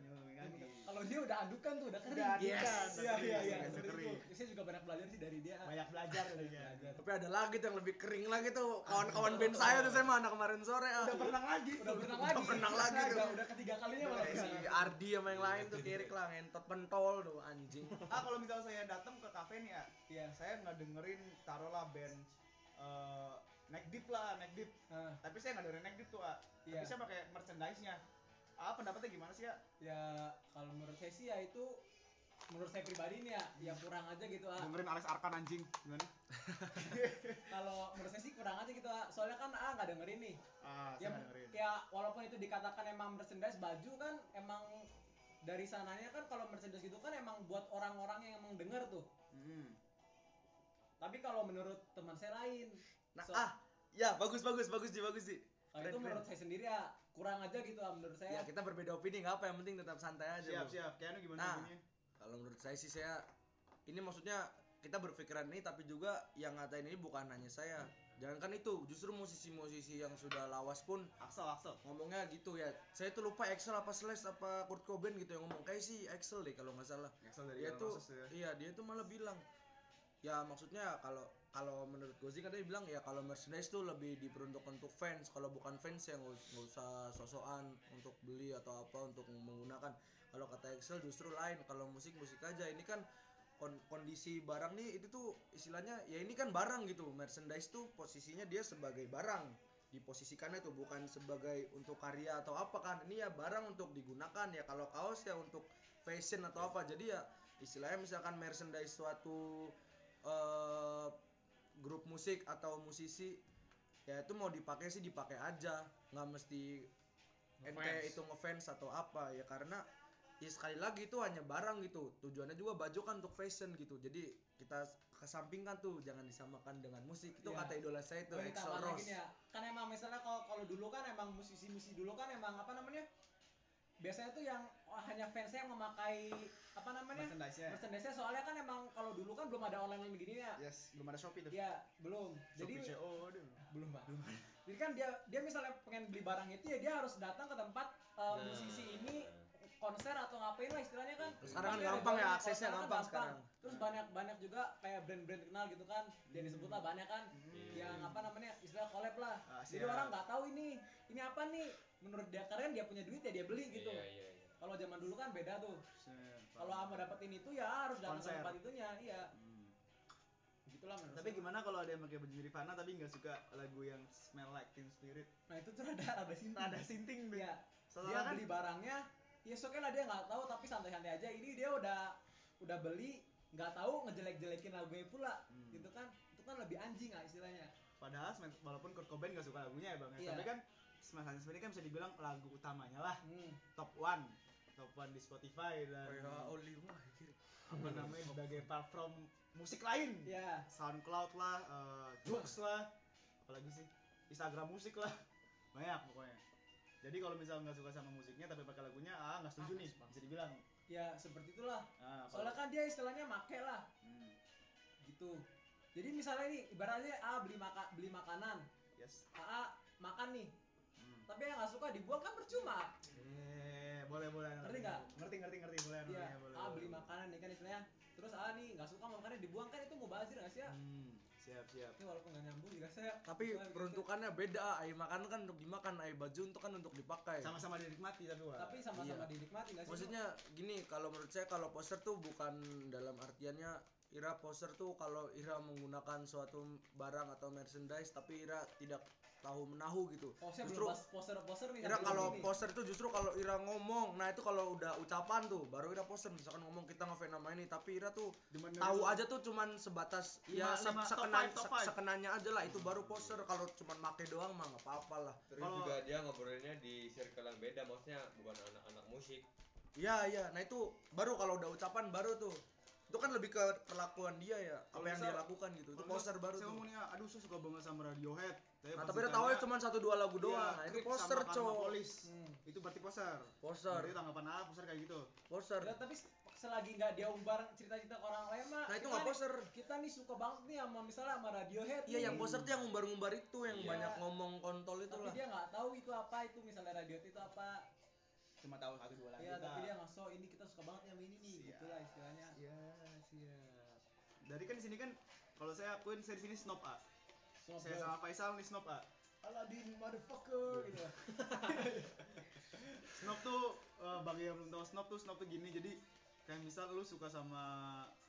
Kalau dia udah adukan tuh, udah kering. Udah adukan, Yes. udah Iya, kering, iya, iya. udah kering. itu. Saya juga banyak belajar sih dari dia. banyak belajar dari dia. Tapi ada lagi tuh yang lebih kering lagi tuh kawan-kawan band saya tuh saya mana kemarin sore ah. Udah pernah lagi. Udah berenang lagi. berenang lagi tuh. Udah, udah ketiga kalinya malah si berenang. Ardi sama yang lain tuh kirik lah ngentot pentol tuh anjing. Ah kalau misal saya datang ke kafe nih ya, Iya. saya nggak dengerin taruhlah band eh Neck Deep lah, Neck Deep. Nah, Tapi saya nggak dengerin Neck Deep tuh, ah. Iya. Tapi saya pakai merchandise-nya. Ah pendapatnya gimana sih ya? ya kalau menurut saya sih ya itu menurut saya pribadi nih ya ya kurang aja gitu ah Dengerin Alex Arkan anjing gimana? kalau menurut saya sih kurang aja gitu ah soalnya kan ah nggak dengerin nih Ah, ya, dengerin. ya walaupun itu dikatakan emang merchandise baju kan emang dari sananya kan kalau merchandise gitu kan emang buat orang-orang yang emang denger tuh Hmm. tapi kalau menurut teman saya lain Nah, So- ah, ya bagus bagus bagus sih bagus sih. keren, itu keren. menurut saya sendiri ya kurang aja gitu ah menurut saya Ya kita berbeda opini nggak apa yang penting tetap santai aja. Siap, bro. siap. Kayaknya gimana Nah. Kalau menurut saya sih saya ini maksudnya kita berpikiran ini tapi juga yang ngatain ini bukan hanya saya. Jangankan itu, justru musisi-musisi yang sudah lawas pun Axel, Axel. ngomongnya gitu ya. Saya tuh lupa Excel apa Slash apa Kurt Cobain gitu yang ngomong kayak sih Excel deh kalau nggak salah. Axel dari Dia tuh ya. iya dia tuh malah bilang ya maksudnya kalau kalau menurut gue sih dia bilang ya kalau merchandise tuh lebih diperuntukkan untuk fans. Kalau bukan fans ya nggak us- nggak usah sosokan untuk beli atau apa untuk menggunakan. Kalau kata Excel justru lain kalau musik musik aja. Ini kan kon- kondisi barang nih itu tuh istilahnya ya ini kan barang gitu. Merchandise tuh posisinya dia sebagai barang. Diposisikannya tuh bukan sebagai untuk karya atau apa kan. Ini ya barang untuk digunakan. Ya kalau kaos ya untuk fashion atau apa. Jadi ya istilahnya misalkan merchandise suatu eh, grup musik atau musisi ya itu mau dipakai sih dipakai aja nggak mesti ente itu ngefans atau apa ya karena ya sekali lagi itu hanya barang gitu tujuannya juga baju kan untuk fashion gitu jadi kita kesampingkan tuh jangan disamakan dengan musik itu Iya. kata idola saya itu Rose nih ya. Kan emang misalnya kalau kalau dulu kan emang musisi-musisi dulu kan emang apa namanya? Biasanya tuh yang oh, hanya fansnya yang memakai apa namanya? Merchandise-nya. Merchandise-nya soalnya kan emang kalau dulu kan belum ada online begini ya. Yes, belum ada Shopee tuh. Iya, belum. Jadi Shopee CO, aduh. belum, Pak. Jadi kan dia dia misalnya pengen beli barang itu ya dia harus datang ke tempat uh, Nah. musisi ini konser atau ngapain lah istilahnya kan. Sekarang kan ada gampang ya, aksesnya konser kan gampang sekarang. Terus banyak banyak juga kayak brand-brand kenal gitu kan. Dia disebut lah banyak kan. Yang apa namanya istilah collab lah. Ah, Jadi orang nggak tahu ini ini apa nih. Menurut dia keren dia punya duit ya dia beli gitu. Iya, iya, iya. Kalau zaman dulu kan beda tuh. Kalau mau dapetin itu ya harus datang ke tempat itunya, iya. Hmm. Gitulah menurut Tapi gimana kalau ada yang pakai baju Nirvana tapi nggak suka lagu yang Smell Like Teen Spirit? Nah itu tuh rada rada sinting. Ada sinting tuh. Soalnya dia kan beli barangnya ya oke lah dia nggak tahu tapi santai-santai aja. Ini dia udah udah beli nggak tahu ngejelek-jelekin lagunya pula Hmm. gitu kan. Itu kan lebih anjing lah istilahnya. Padahal walaupun Kurt Cobain gak suka lagunya ya bang ya. Iya. tapi kan Smash Teen Spirit kan bisa dibilang lagu utamanya lah. Hmm. top one. Top one di Spotify dan kayak Oliver gitu. apa namanya sebagai platform musik lain. Ya SoundCloud lah, uh, Joox lah, apalagi sih? Instagram musik lah, banyak. Pokoknya. Jadi kalau misalnya nggak suka sama musiknya tapi pakai lagunya, ah nggak setuju nih, bisa dibilang. ya seperti itulah Ah, soalnya kan dia istilahnya make lah Hmm, gitu jadi misalnya nih ibaratnya A beli maka beli makanan yes. AA makan nih Hmm. tapi yang nggak suka dibuang kan percuma Eh, boleh boleh. Ngerti nggak? Ngerti ngerti ngerti boleh. Iya, namanya, boleh, A boleh, beli boleh. makanan nih kan istilahnya terus A nih nggak suka makannya dibuang kan itu mau bazir nggak sih ya Hmm, siap siap. ini walaupun nggak nyambung juga saya tapi gitu. peruntukannya beda ai makan kan untuk dimakan ai baju untuk kan untuk dipakai Sama-sama dinikmati tapi wah. tapi sama-sama Iya. dinikmati nggak sih maksudnya gini kalau menurut saya kalau poster tuh bukan dalam artiannya Ira poster tuh kalau Ira menggunakan suatu barang atau merchandise tapi Ira tidak tahu menahu gitu saya justru poster-poster nih. Ira kalau sini. poster tuh justru kalau Ira ngomong nah itu kalau udah ucapan tuh baru Ira poster misalkan ngomong kita ngefans nama ini tapi Ira tuh Demen tahu aja tuh cuman sebatas Lima- ya se- lima- top sekenan- five, top se- five. sekenanya aja lah itu baru poster kalau cuman make doang mah nggak apa-apa lah Terus Kalau- juga dia ngobrolinnya di circle yang beda, maksudnya bukan anak-anak musik. Iya iya, nah itu baru kalau udah ucapan baru tuh. Itu kan lebih ke perlakuan dia ya, apa yang misal- dia lakukan gitu. Itu poster baru saya tuh. ngomongnya, aduh saya suka banget sama Radiohead. Tapi Nah, tapi udah tahu ya cuma satu dua lagu iya, doang. Nah, itu poster. Police. Hmm. Itu berarti poster. Poster. Berarti tanggapan A poster kayak gitu. Poster. Ya, tapi selagi nggak dia umbar cerita-cerita ke orang lain mah. Nah, itu nggak nih- poster. Kita nih suka banget nih sama misalnya sama Radiohead. Iya, nih. yang poster tuh yang ngumbar-ngumbar itu yang Iya. banyak ngomong kontol itu Tapi lah. dia nggak tahu itu apa itu misalnya Radiohead itu apa. Cuma tahu satu dua lagu. Iya, tapi dia nggak so ini kita suka banget yang ini nih. Siap. Gitulah istilahnya. Iya, siap. Dari kan di sini kan kalau saya akuin saya di sini snob A. Snob saya sama Faisal nih snob A. Aladdin motherfucker gitu. Snob tuh eh, bagi yang belum tahu snob tuh snob tuh gini. Jadi kayak misal lu suka sama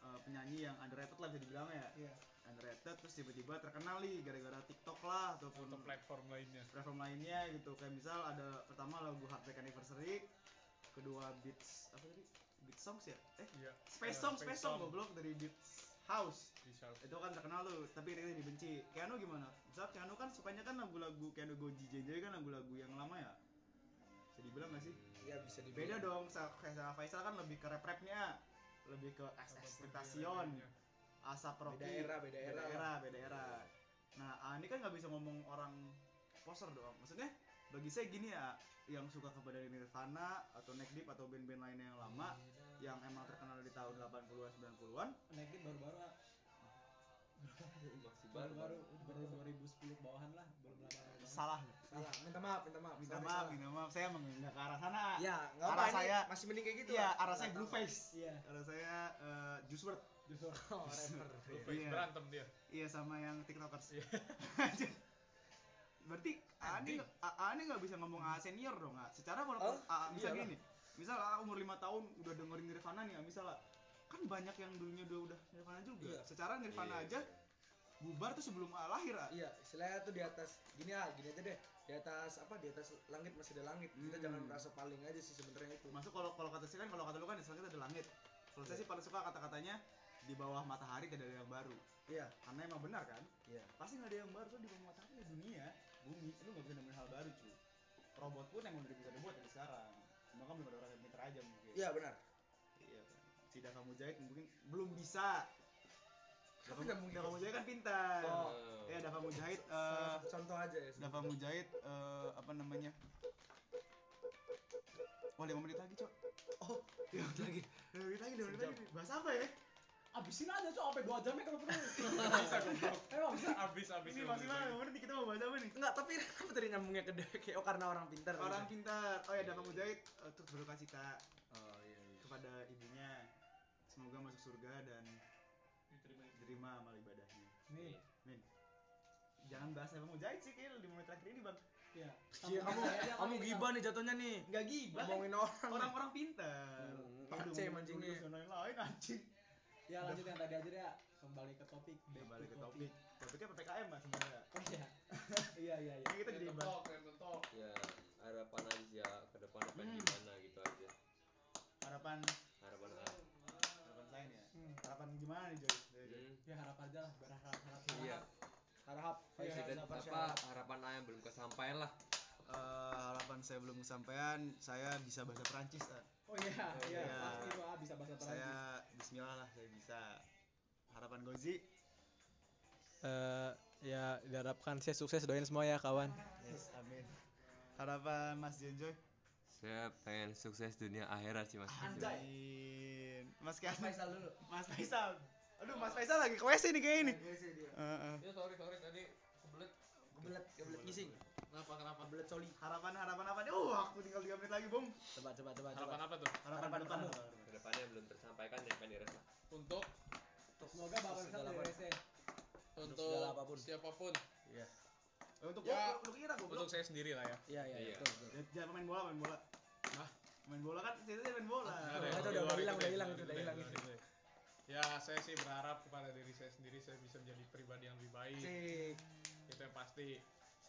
eh, penyanyi yang underrated lah bisa dibilang ya. Iya. underrated terus tiba-tiba terkenal nih gara-gara TikTok lah ataupun atau platform lainnya. platform lainnya gitu. Kayak misal ada pertama lagu Heartbreak Anniversary kedua Beats apa tadi? Beat Songs ya? Eh iya. Space Eh, Song Space Song goblok dari Beats House. Itu kan terkenal tuh tapi ini dibenci. Keanu gimana? Misal Keanu kan sukanya kan lagu-lagu Keanu Goji Jenjai kan lagu-lagu yang lama ya? Bisa dibilang gak sih? Iya, bisa beda dong kayak sama Faisal kan lebih ke rap rapnya lebih ke ekspektation asap rocky. Beda era, beda era beda era, beda era. nah ah, ini kan nggak bisa ngomong orang poser dong maksudnya bagi saya gini ya yang suka kepada Nirvana atau Neck Deep atau band-band lainnya yang lama yang emang terkenal di tahun 80-an 90-an Naikin baru-baru baru-baru baru 2010 ke bawahan lah belum salah Salah, minta maaf, minta maaf. minta maaf salah. minta maaf saya emang nggak ke arah sana Ya, nggak Arah apa saya- masih mending kayak gitu. iya lah. arah saya Nggak blue face Iya. arah saya uh, juice word Justru Oh, rapper. Face Iya. berantem dia Iya sama yang tiktokers. Iya. Berarti Ani Ani nggak bisa ngomong A senior dong, A. Secara walaupun Oh, A iyalah. gini, misal A umur 5 tahun udah dengerin Nirvana nih, A, misal A. kan banyak yang dulunya udah udah Nirvana juga Iya. secara Nirvana Iya, aja bubar tuh sebelum ah, lahir ah. Iya, istilahnya tuh di atas gini ah, gini aja deh. Di atas apa? Di atas langit masih ada langit. Kita Hmm. jangan merasa paling aja sih sebenarnya itu. masuk kalau kalau kata saya kan kalau kata lu kan di langit ada langit kalau saya sih paling suka kata-katanya di bawah matahari tidak ada yang baru Iya, karena emang benar kan iya. pasti nggak ada yang baru kan di bawah matahari ya dunia bumi lu nggak bisa nemuin hal baru cuy robot pun yang udah bisa dibuat dari sekarang cuma kan belum ada orang yang pinter aja mungkin. Iya, benar. iya kan. Si Daka Mujahid mungkin belum bisa. Mungkin. Daka Mujahid kan pintar. Oh. ya Daka Mujahid Salah eh contoh aja ya. Dava Mujahid eh, apa namanya? Wah lima menit lagi cok. Oh, lima menit lagi. Lima menit lagi lima menit lagi. Bahas apa ya Abisin aja cok sampai 2 jamnya kalau perlu. bisa goblok Emang bisa. habis habis ini masih mana menit nih, kita mau bahas apa nih Enggak, tapi kenapa tadi nyambungnya ke? Oh, karena orang pintar. orang pintar oh ya Dava Mujahid eh, terus berduka cita Oh, iya iya. kepada ibunya semoga masuk surga dan diterima diterima amal ibadahnya Nih. Min jangan bahas Dava Mujahid sih kayaknya lima menit terakhir ini bang Iya. Iya, kamu kamu gibah nih jatuhnya nih. nggak gibah kan Ngomongin orang. nih. orang-orang pintar Hmm, Aduh, mancingnya. lain anjing Ya lanjut yang tadi aja deh ya. Kembali ke topik. Back kembali to ke topik topiknya ppkm mas sebenarnya Oh iya. Iya iya iya. ini kita jadi bahas ya harapan aja ke depan akan Hmm. gimana gitu aja harapan harapan A harapan saya nih ya Hmm. harapan gimana nih Joy Joy, Joy? Hmm. Ya harap aja lah, berharap harap. iya Harap. Iya, Faisal dan Zafar apa Syarif. harapan A yang belum kesampaian lah Eh, harapan saya belum kesampaian saya bisa bahasa Perancis ah. Oh iya, iya, Iya. pasti ah bisa bahasa Perancis. saya Bismillah lah saya bisa harapan Gozi Eh, ya diharapkan saya sukses doain semua ya kawan. yes amin harapan Mas Jenjoy saya pengen sukses dunia akhirat sih mas Anjay Mas Mas Kian Faisal dulu. Mas Faisal aduh Mas Faisal lagi ke WC nih kayaknya nih Iya sih dia. Heeh. ya sorry sorry tadi kebelet Kebelet, kebelet ngising. Kenapa kenapa Kebelet coli. harapan harapan apa nih oh waktu tinggal 3 menit lagi bung Coba coba coba coba. harapan apa tuh harapan, Harapan depan kamu. harapan. ke depannya belum tersampaikan ya kan dirasa untuk Semoga Bapak bisa WC. untuk segala apa pun. siapa pun Iya. Eh, untuk Ya, gua untuk kira gua untuk saya sendiri lah ya Iya iya Iya. jangan main bola main bola Hah? main bola kan saya main bola ada Itu ya, udah- hilang, udah hilang, udah hilang ya saya sih berharap kepada diri saya sendiri saya bisa menjadi pribadi yang lebih baik Sik. itu yang pasti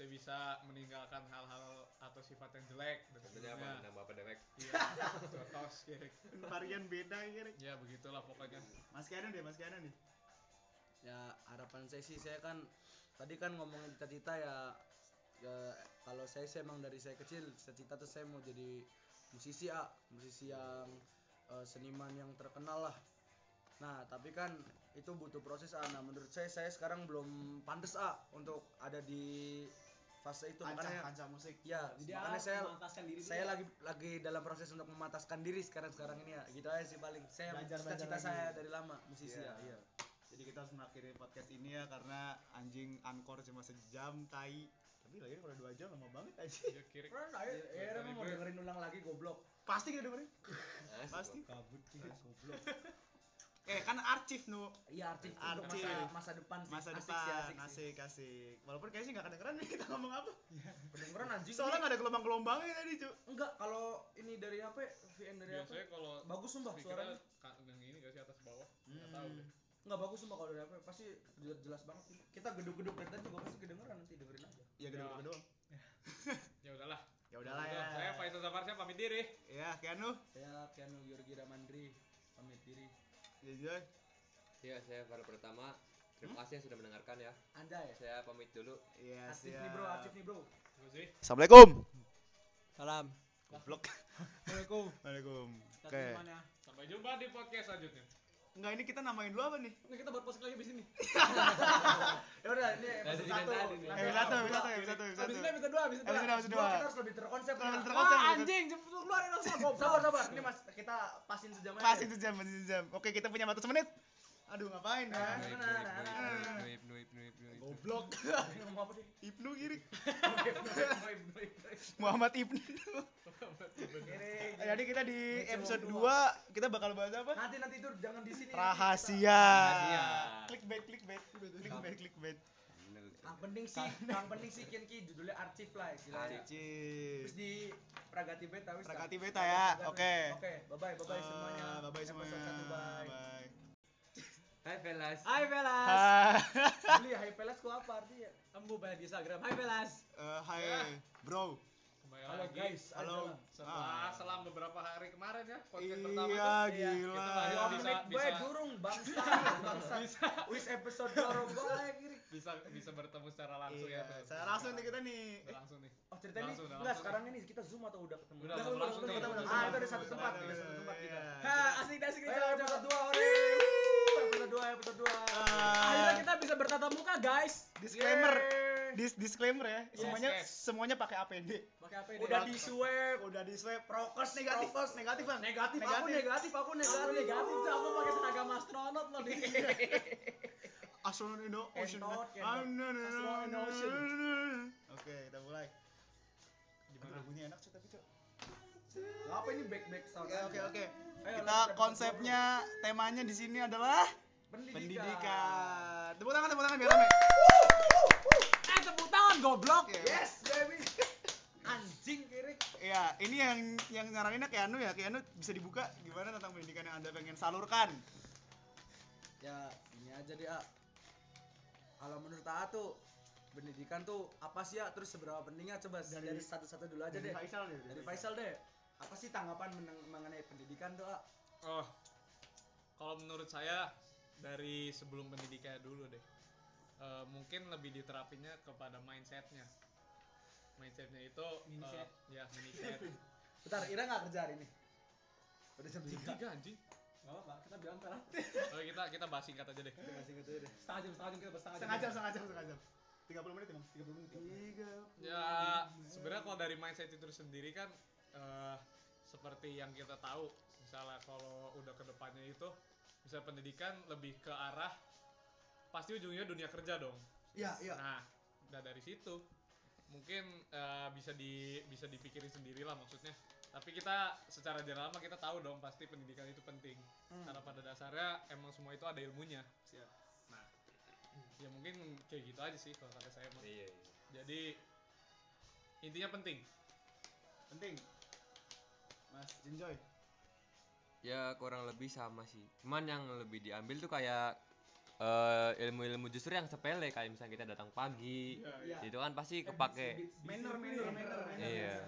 saya bisa meninggalkan hal-hal atau sifat yang jelek dari tentunya apa? Sebelumnya. nambah pendewek iya contoh kirik varian beda kira ya begitulah pokoknya. Mas Kianu deh Mas Kianu nih Ya harapan saya sih saya kan tadi kan ngomongin cita-cita ya ya kalau saya sih emang dari saya kecil cita-cita tuh saya mau jadi musisi ah musisi yang eh, seniman yang terkenal lah. Nah tapi kan itu butuh proses ah nah menurut saya saya sekarang belum pantas ah untuk ada di fase itu kancah makanya kancah musik. ya Jadi makanya saya diri saya lagi lagi dalam proses untuk memataskan diri sekarang sekarang ini ya. Gitu aja sih paling. Saya Belajar- cita-cita saya dari lama musisi Iya. ya iya. Jadi kita harus mengakhiri podcast ini ya karena anjing ankor cuma sejam tai. Tapi lagi udah dua jam lama banget aja ya kirik Ya, emang mau dengerin ulang lagi goblok. pasti kita dengerin? Asik, pasti. kabut goblok. Eh kan arsip nu Iya untuk Artis. masa, masa depan sih. masa Asik depan sih, asik sih. asik asik walaupun kayaknya sih nggak kedengeran nih kita ngomong apa Kedengeran anjing. soalnya nggak ada gelombang gelombangnya tadi cu enggak kalau ini dari HP, VN dari HP. biasanya kalau Bagus sumpah suaranya. yang ini gak sih atas bawah nggak tahu deh Enggak bagus sumpah kalau dari HP. Pasti jelas, jelas banget. Kita geduk-geduk dari tadi juga pasti kedengeran nanti dengerin aja. ya gede Ya. gede doang ya udahlah ya udahlah ya saya Faisal Zafarsya pamit diri ya Kianu Saya Keanu Georgi Ramandri pamit diri. Ya Joy ya saya para pertama terima kasih yang sudah mendengarkan ya Anjay. saya pamit dulu Iya, Aktif nih bro, aktif nih bro. Assalamualaikum. Salam. Goblok. Assalamualaikum. Waalaikum. Oke. Sampai jumpa di podcast selanjutnya Enggak ini kita namain dulu apa nih? Ini kita buat post lagi di sini. Ya udah ini episode Dari satu. Episode satu, episode episode satu, episode satu. ini episode 2, episode 2. Episode dua, episode dua. dua. Kita harus lebih terkonsep. Lebih Nah. terkonsep. Ah, anjing, cepet lu keluarin langsung goblok. Sabar sabar. Ini Mas kita pasin sejam aja. Pasin sejam, pasin sejam. Oke, kita punya waktu semenit. Aduh, ngapain ya? Nuip nuip nuip nuip Goblok. Ini ngomong apa sih? Ibnu kiri. Noib, noib, noib, noib. Muhammad Ibnu. Jadi kita di episode cuma 2 kita bakal bahas apa? Nanti nanti itu jangan di sini. Rahasia. Rahasia. Clickbait, clickbait. Clickbait, clickbait. Yang penting sih, yang penting sih kian ki judulnya arsip lah istilahnya. Cip. Terus di Pragati Beta wis. Pragati? Beta ya, oke. Oke, bye bye bye bye semuanya. Eh, Bye bye semuanya. bye. Bye. Hai Velas Hai Velas. Hai. Beli hai pelas ku apa artinya? Kamu banyak di Instagram. Hai Velas. Eh, Hai, bro. Kembali Halo lagi. guys, Halo. Setelah selang beberapa hari kemarin ya podcast Iya, pertama gila. Kita bisa- menit bisa- bae durung bangsa bangsa. Wis episode loro bae kiri. bisa bisa bertemu secara langsung Iya, ya. saya langsung nih kita nih. Udah langsung nih. Oh ceritanya Langsung, udah enggak sekarang ini kita zoom atau udah ketemu? Udah, langsung, langsung nih. ketemu. Langsung, Ah itu ada satu tempat, ada satu tempat kita. Ha, asik asik Ayo episode 2 ore. 2, episode 2. Akhirnya kita bisa bertatap muka, guys. Disclaimer. Dis disclaimer ya. Semuanya yes. semuanya pakai APD. Pakai ini? Udah di swab. Udah di swab prokes negatif. Prokes. negatif, Bang. Negatif, aku negatif, aku Aku negatif. negatif tuh aku pakai seragam astronot loh di. Astronaut Ocean. Ah, no, no, no, Astronaut no, Ocean. no, no. Oke, kita mulai. Gimana? Aduh, bunyi enak sih tapi, Cok. Apa ini back back sound? Oke, oke, oke. Kita konsepnya temanya di sini adalah pendidikan. pendidikan. Tepuk tangan, tepuk tangan biar rame. Eh tepuk tangan goblok. Oke. Yes, baby. Anjing kiri. Ya, ini yang yang nyaraninnya Keanu ya. Keanu bisa dibuka gimana tentang pendidikan yang Anda pengen salurkan? Ya, ini aja deh, A. Kalau menurut A tuh pendidikan tuh apa sih ya? Terus seberapa pentingnya coba Dari- dari, satu-satu dulu aja deh. Faisal deh. Dari Faisal deh. Apa sih tanggapan meneng- mengenai pendidikan tuh, A? Oh, kalau menurut saya dari sebelum pendidikan dulu deh, Eh, mungkin lebih diterapinnya kepada mindsetnya. Mindsetnya itu, Mindset. eh, ya mindset. Bentar, Ira nggak kerja hari ini? Udah jam tiga. Tiga anjing. Gak apa-apa, kita bilang telat. Oh, kita kita bahas singkat aja deh. Masih gitu deh. Setengah jam, setengah jam kita setengah jam. Setengah jam, setengah jam, setengah jam. 30 menit emang, 30 menit. Tiga. Ya, sebenarnya kalau dari mindset itu sendiri kan eh, seperti yang kita tahu, misalnya kalau udah ke depannya itu bisa pendidikan lebih ke arah pasti ujungnya dunia kerja dong. Iya, iya. Nah, udah dari situ mungkin eh, bisa di bisa dipikirin sendiri lah maksudnya. Tapi kita secara general mah kita tahu dong pasti pendidikan itu penting. Hmm. Karena pada dasarnya emang semua itu ada ilmunya. Nah, ya mungkin kayak gitu aja sih kalau kata saya mah. iya iya Jadi intinya penting. Penting. Mas Jinjoy. Ya kurang lebih sama sih cuman yang lebih diambil tuh kayak eh, ilmu-ilmu justru yang sepele kayak misalnya kita datang pagi Iya. itu kan pasti kepake Manner, manner, manner. iya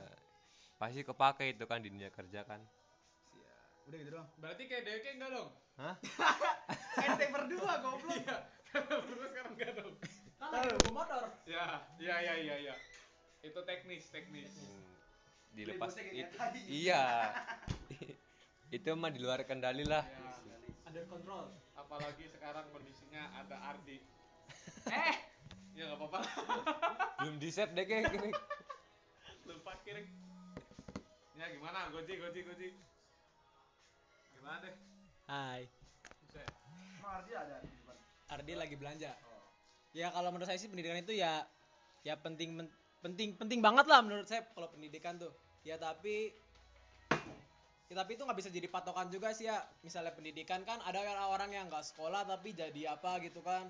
pasti kepake itu kan di dunia kerja kan Udah gitu doang. Berarti kayak DK enggak dong? hah Ente berdua goblok. Iya. Berdua sekarang enggak dong. Kan lagi motor. Ya, iya iya iya iya. Itu teknis, teknis. Hmm, dilepas itu iya itu mah di luar kendali lah Ya, Under control. apalagi sekarang kondisinya ada Ardi. Eh, ya nggak apa-apa. belum di set deh kayak gini Lupa kirim. Ya gimana? Goji, goji, goji. Gimana deh? Hai. Ardi ada di depan. Ardi lagi belanja. Ya kalau menurut saya sih pendidikan itu ya ya penting penting penting banget lah menurut saya kalau pendidikan tuh. Ya tapi ya tapi itu nggak bisa jadi patokan juga sih ya. Misalnya pendidikan kan ada orang yang nggak sekolah tapi jadi apa gitu kan.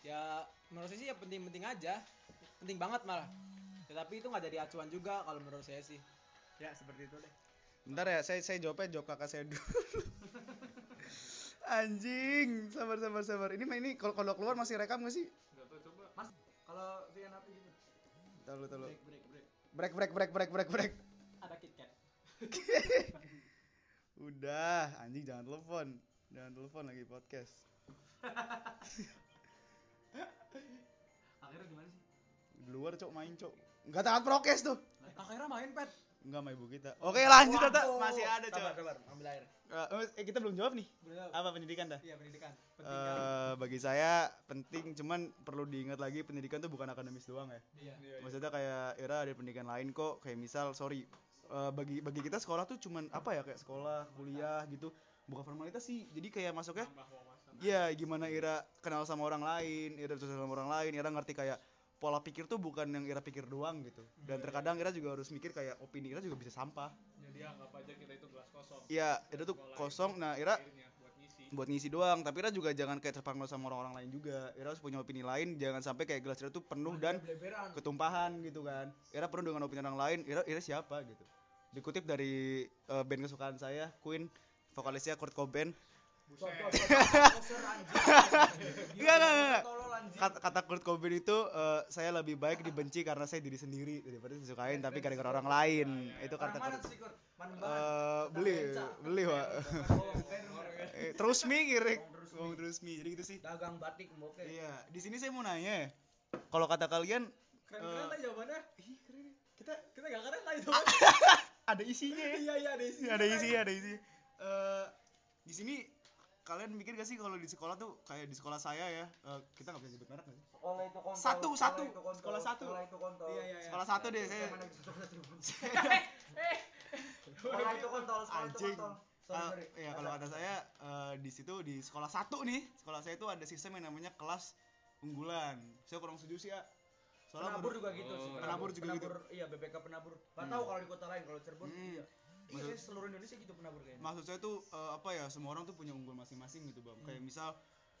Ya menurut saya sih ya penting-penting aja. Penting banget malah. Ya tapi itu nggak jadi acuan juga kalau menurut saya sih. Ya seperti itu deh. Bentar ya, saya saya jawabnya jawab kakak saya dulu. Anjing, sabar sabar sabar. Ini mah ini kalau kalau keluar masih rekam gak sih? Enggak tahu coba. Mas, kalau Vian apa gitu? Tahu tahu. Break break break. Break break break break break break. Ada KitKat. Udah, anjing jangan telepon. Jangan telepon lagi podcast. Akhirnya gimana sih? Di luar cok main cok. Enggak taat prokes tuh. Akhirnya main pet. Enggak sama ibu kita. Oke, lanjut Tata. Masih ada cok. ambil air. Eh, eh, kita belum jawab nih. Apa pendidikan dah? Iya pendidikan. Penting kan? Eh, bagi saya penting, cuman perlu diingat lagi pendidikan tuh bukan akademis doang ya. Iya. Maksudnya kayak Ira ada pendidikan lain kok, kayak misal sorry eh, bagi bagi kita sekolah tuh cuman apa ya kayak sekolah, kuliah gitu, bukan formalitas sih. Jadi kayak masuknya wawasan. Iya, gimana Ira kenal sama orang lain, Ira sosial sama orang lain, Ira ngerti kayak pola pikir tuh bukan yang Ira pikir doang gitu. Dan terkadang Ira juga harus mikir kayak opini Ira juga bisa sampah. Jadi anggap aja kita itu gelas kosong. Iya, Ira tuh kosong. Nah, Ira buat ngisi. buat ngisi doang tapi Ira juga jangan kayak terpengaruh sama orang-orang lain juga Ira harus punya opini lain jangan sampai kayak gelas Ira tuh penuh dan ketumpahan gitu kan Ira penuh dengan opini orang lain Ira Ira siapa gitu dikutip dari eh, band kesukaan saya Queen vokalisnya Kurt Cobain. Enggak, enggak, enggak. kata, kata Kurt Cobain itu eh, saya lebih baik dibenci karena saya diri sendiri daripada disukain tapi gara-gara orang lain. Itu kata Kurt. Eh, beli beli wa Eh, terus mikir ngomong terus mi. Jadi gitu sih. Dagang batik mboke iya. Di sini saya mau nanya ya. kalau kata kalian Keren-keren tadi jawabannya. ih keren. Ya. kita Kita gak keren tadi jawabannya. Ada isinya ya. Iya iya ada isi. ada isi ada isi Eh, di sini kalian mikir gak sih kalau di sekolah tuh kayak di sekolah saya ya eh, kita nggak bisa sebut merek nggak sih sekolah itu kontol Satu, sekolah satu. itu kontol, Sekolah satu. sekolah itu kontol Iya iya iya. sekolah satu deh saya sekolah itu? kontol sekolah itu Anjing. kontol sorry ya kalau kata saya eh, di situ di sekolah satu nih sekolah saya itu ada sistem yang namanya kelas unggulan saya kurang setuju sih ya soalnya penabur juga gitu sih Oh, penabur. juga gitu. penabur iya BPK penabur. Nggak Hmm. tahu kalau di kota lain kalau Cirebon Hmm. iya. Iya Maksud- kayaknya seluruh Indonesia gitu penabur kayaknya. Maksud saya tuh eh, apa ya semua orang tuh punya unggul masing-masing gitu bang. Kayak misal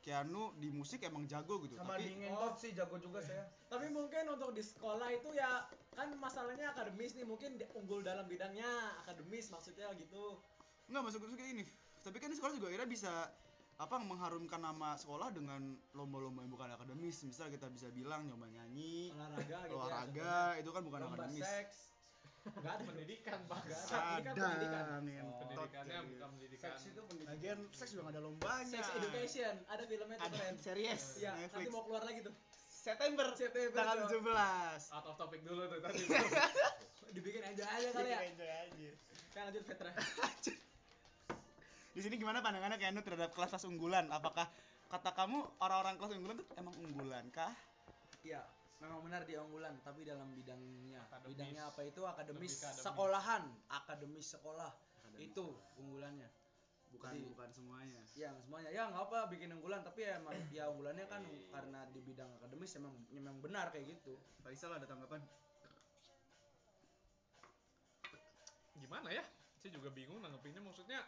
Keanu di musik emang jago gitu sama tapi ngentot sih jago juga saya. Tapi mungkin untuk di sekolah itu ya kan masalahnya akademis nih mungkin unggul dalam bidangnya akademis maksudnya gitu. nggak masuk masuk ini tapi kan di sekolah juga kira bisa apa mengharumkan nama sekolah dengan lomba-lomba yang bukan akademis misal kita bisa bilang nyoba nyanyi Olahraga gitu olahraga itu kan ya. bukan Lomba akademis seks. Enggak ada pendidikan ada. Ini kan pendidikan. Ngentot. pendidikannya Iya. bukan pendidikan seks itu pendidikan lagian seks juga gak ada lombanya Sex education, ada filmnya tuh ada keren. series Iya, Netflix nanti mau keluar lagi tuh. September September, tanggal Cok. 17 out of topic dulu tuh tadi Dibikin aja aja kali ya. Enjoy aja. Kan lanjut Petra. di sini gimana pandangannya Keanu terhadap kelas-kelas unggulan? Apakah kata kamu orang-orang kelas unggulan tuh emang unggulan kah? Iya memang benar dia unggulan tapi dalam bidangnya. Akademis. bidangnya apa itu? Akademis, akademis. sekolahan. Akademis sekolah. Itu unggulannya. Bukan Jadi- bukan semuanya. ya semuanya. Ya nggak apa bikin unggulan tapi ya emang ya unggulannya kan karena di bidang akademis emang memang benar kayak gitu. Faisal ada tanggapan. Gimana ya? Saya juga bingung nanggepinnya maksudnya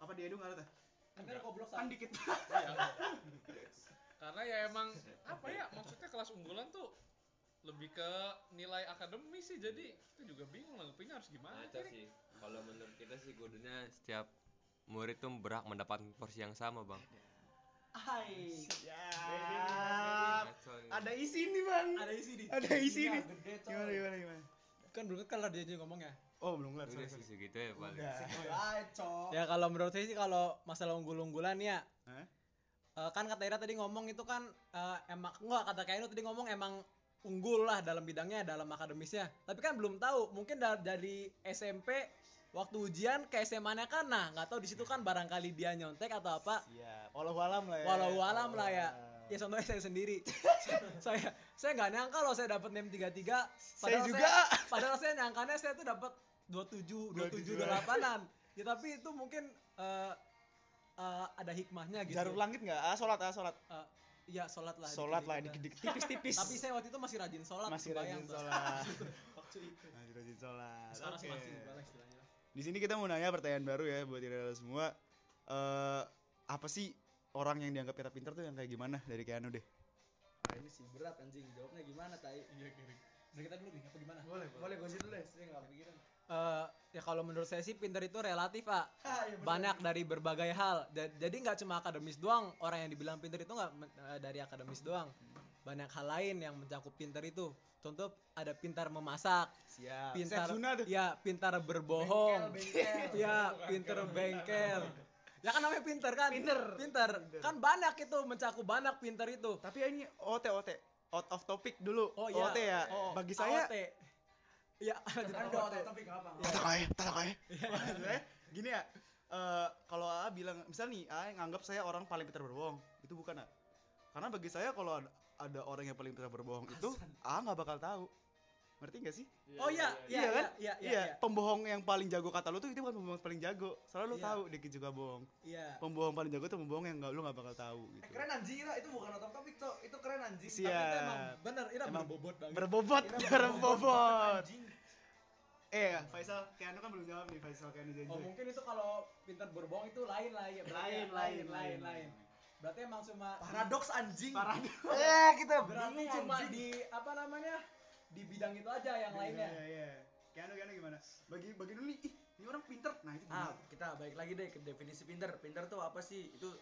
apa dia dong ada Kan ada goblok kan kan dikit. Iya. karena ya emang apa ya maksudnya kelas unggulan tuh lebih ke nilai akademis sih jadi itu juga bingung nanggepinnya harus gimana Nah, sih? kalau menurut kita sih kudunya setiap murid tuh berhak mendapatkan porsi yang sama bang. Hai. Ya nih. ada isi nih bang. Ada isi di. ada isi nih gimana gimana gimana Kan belum kelar dia ngomong ya. oh belum kelar udah sih segitu ya paling udah Hai, cok. Ya kalau menurut saya sih kalau masalah unggul-unggulan ya Hah? eh, kan kata Ira tadi ngomong itu kan eh, emang enggak kata Kainu tadi ngomong emang unggul lah dalam bidangnya dalam akademisnya tapi kan belum tahu mungkin da- dari SMP waktu ujian ke SMA-nya kan nah nggak tahu di situ kan barangkali dia nyontek atau apa Siap. Walau alam lah ya. walau alam lah ya ya contohnya saya sendiri saya saya nggak nyangka loh saya dapat NEM 33 Saya juga. saya, padahal saya nyangkanya saya tuh dapat 27 27 27. 28an ya tapi itu mungkin eh, eh, ada hikmahnya gitu Jarum langit nggak? Ah, sholat ah, sholat. Eh, Iya sholat lah. Sholat lah, dikit-dikit, tipis-tipis. Tapi saya waktu itu masih rajin sholat. masih rajin sholat. Waktu itu. Masih rajin sholat. Sekarang Oke. masih gimana istilahnya. Di sini kita mau nanya pertanyaan baru ya buat kalian semua. Eh apa sih orang yang dianggap kita pintar tuh yang kayak gimana dari Keanu deh? Nah, ini sih berat anjing. Jawabnya gimana, Tai? iya kiri Dari kita dulu nih, apa gimana? Boleh, boleh gue dulu deh. Saya nggak pikiran. Eh, ya kalau menurut saya sih pintar itu relatif, Pak. Ah, iya bener. Banyak dari berbagai hal. Ja- Jadi nggak cuma akademis doang. Orang yang dibilang pintar itu nggak eh, dari akademis doang. Banyak hal lain yang mencakup pintar itu. Contoh ada pintar memasak, Siap. pintar ya pintar berbohong, Bengkel, bengkel. ya pintar bengkel. Ya kan namanya pintar kan? Pintar. Pintar. Kan banyak itu mencakup banyak pintar itu. Tapi ini OT OT. Out of topic dulu. Oh iya. OT ya. Oh, Bagi saya AOT. Iya, lanjut Kan udah nggak apa. Tata kaya, tata kaya. Maksudnya gini ya. eh kalau A bilang misal nih A yang nganggap saya orang paling pintar berbohong, itu bukan A. Karena bagi saya kalau ada, ada orang yang paling pintar berbohong itu A nggak bakal tahu. Ngerti gak sih? Oh iya, iya, Iya kan? Iya, iya, Iya, iya. pembohong yang paling jago kata lu tuh itu bukan pembohong paling jago. Soalnya lu Iya. tahu dia juga bohong. Iya. Pembohong paling jago tuh pembohong yang nggak lu nggak bakal tahu Eh, gitu. keren anjing Ira, itu bukan otot topik cok, itu keren anjing. Siap. Tapi itu emang bener, Ira Emang berbobot banget. Berbobot, Ira berbobot. Eh, ya, Faisal, Keanu kan belum jawab nih Faisal Keanu Zenjoy. Oh mungkin itu kalau pintar berbohong itu lain lah ya. berarti Lain, ya, lain, lain, lain. lain. Berarti emang cuma paradoks anjing Paradoks. eh kita berarti cuma di apa namanya di bidang itu aja yang lainnya. Iya, iya. Keanu, Keanu gimana? Bagi bagi dulu nih, ih, ini orang pinter. Nah, itu ah kita balik lagi deh ke definisi pinter. Pinter tuh apa sih? Itu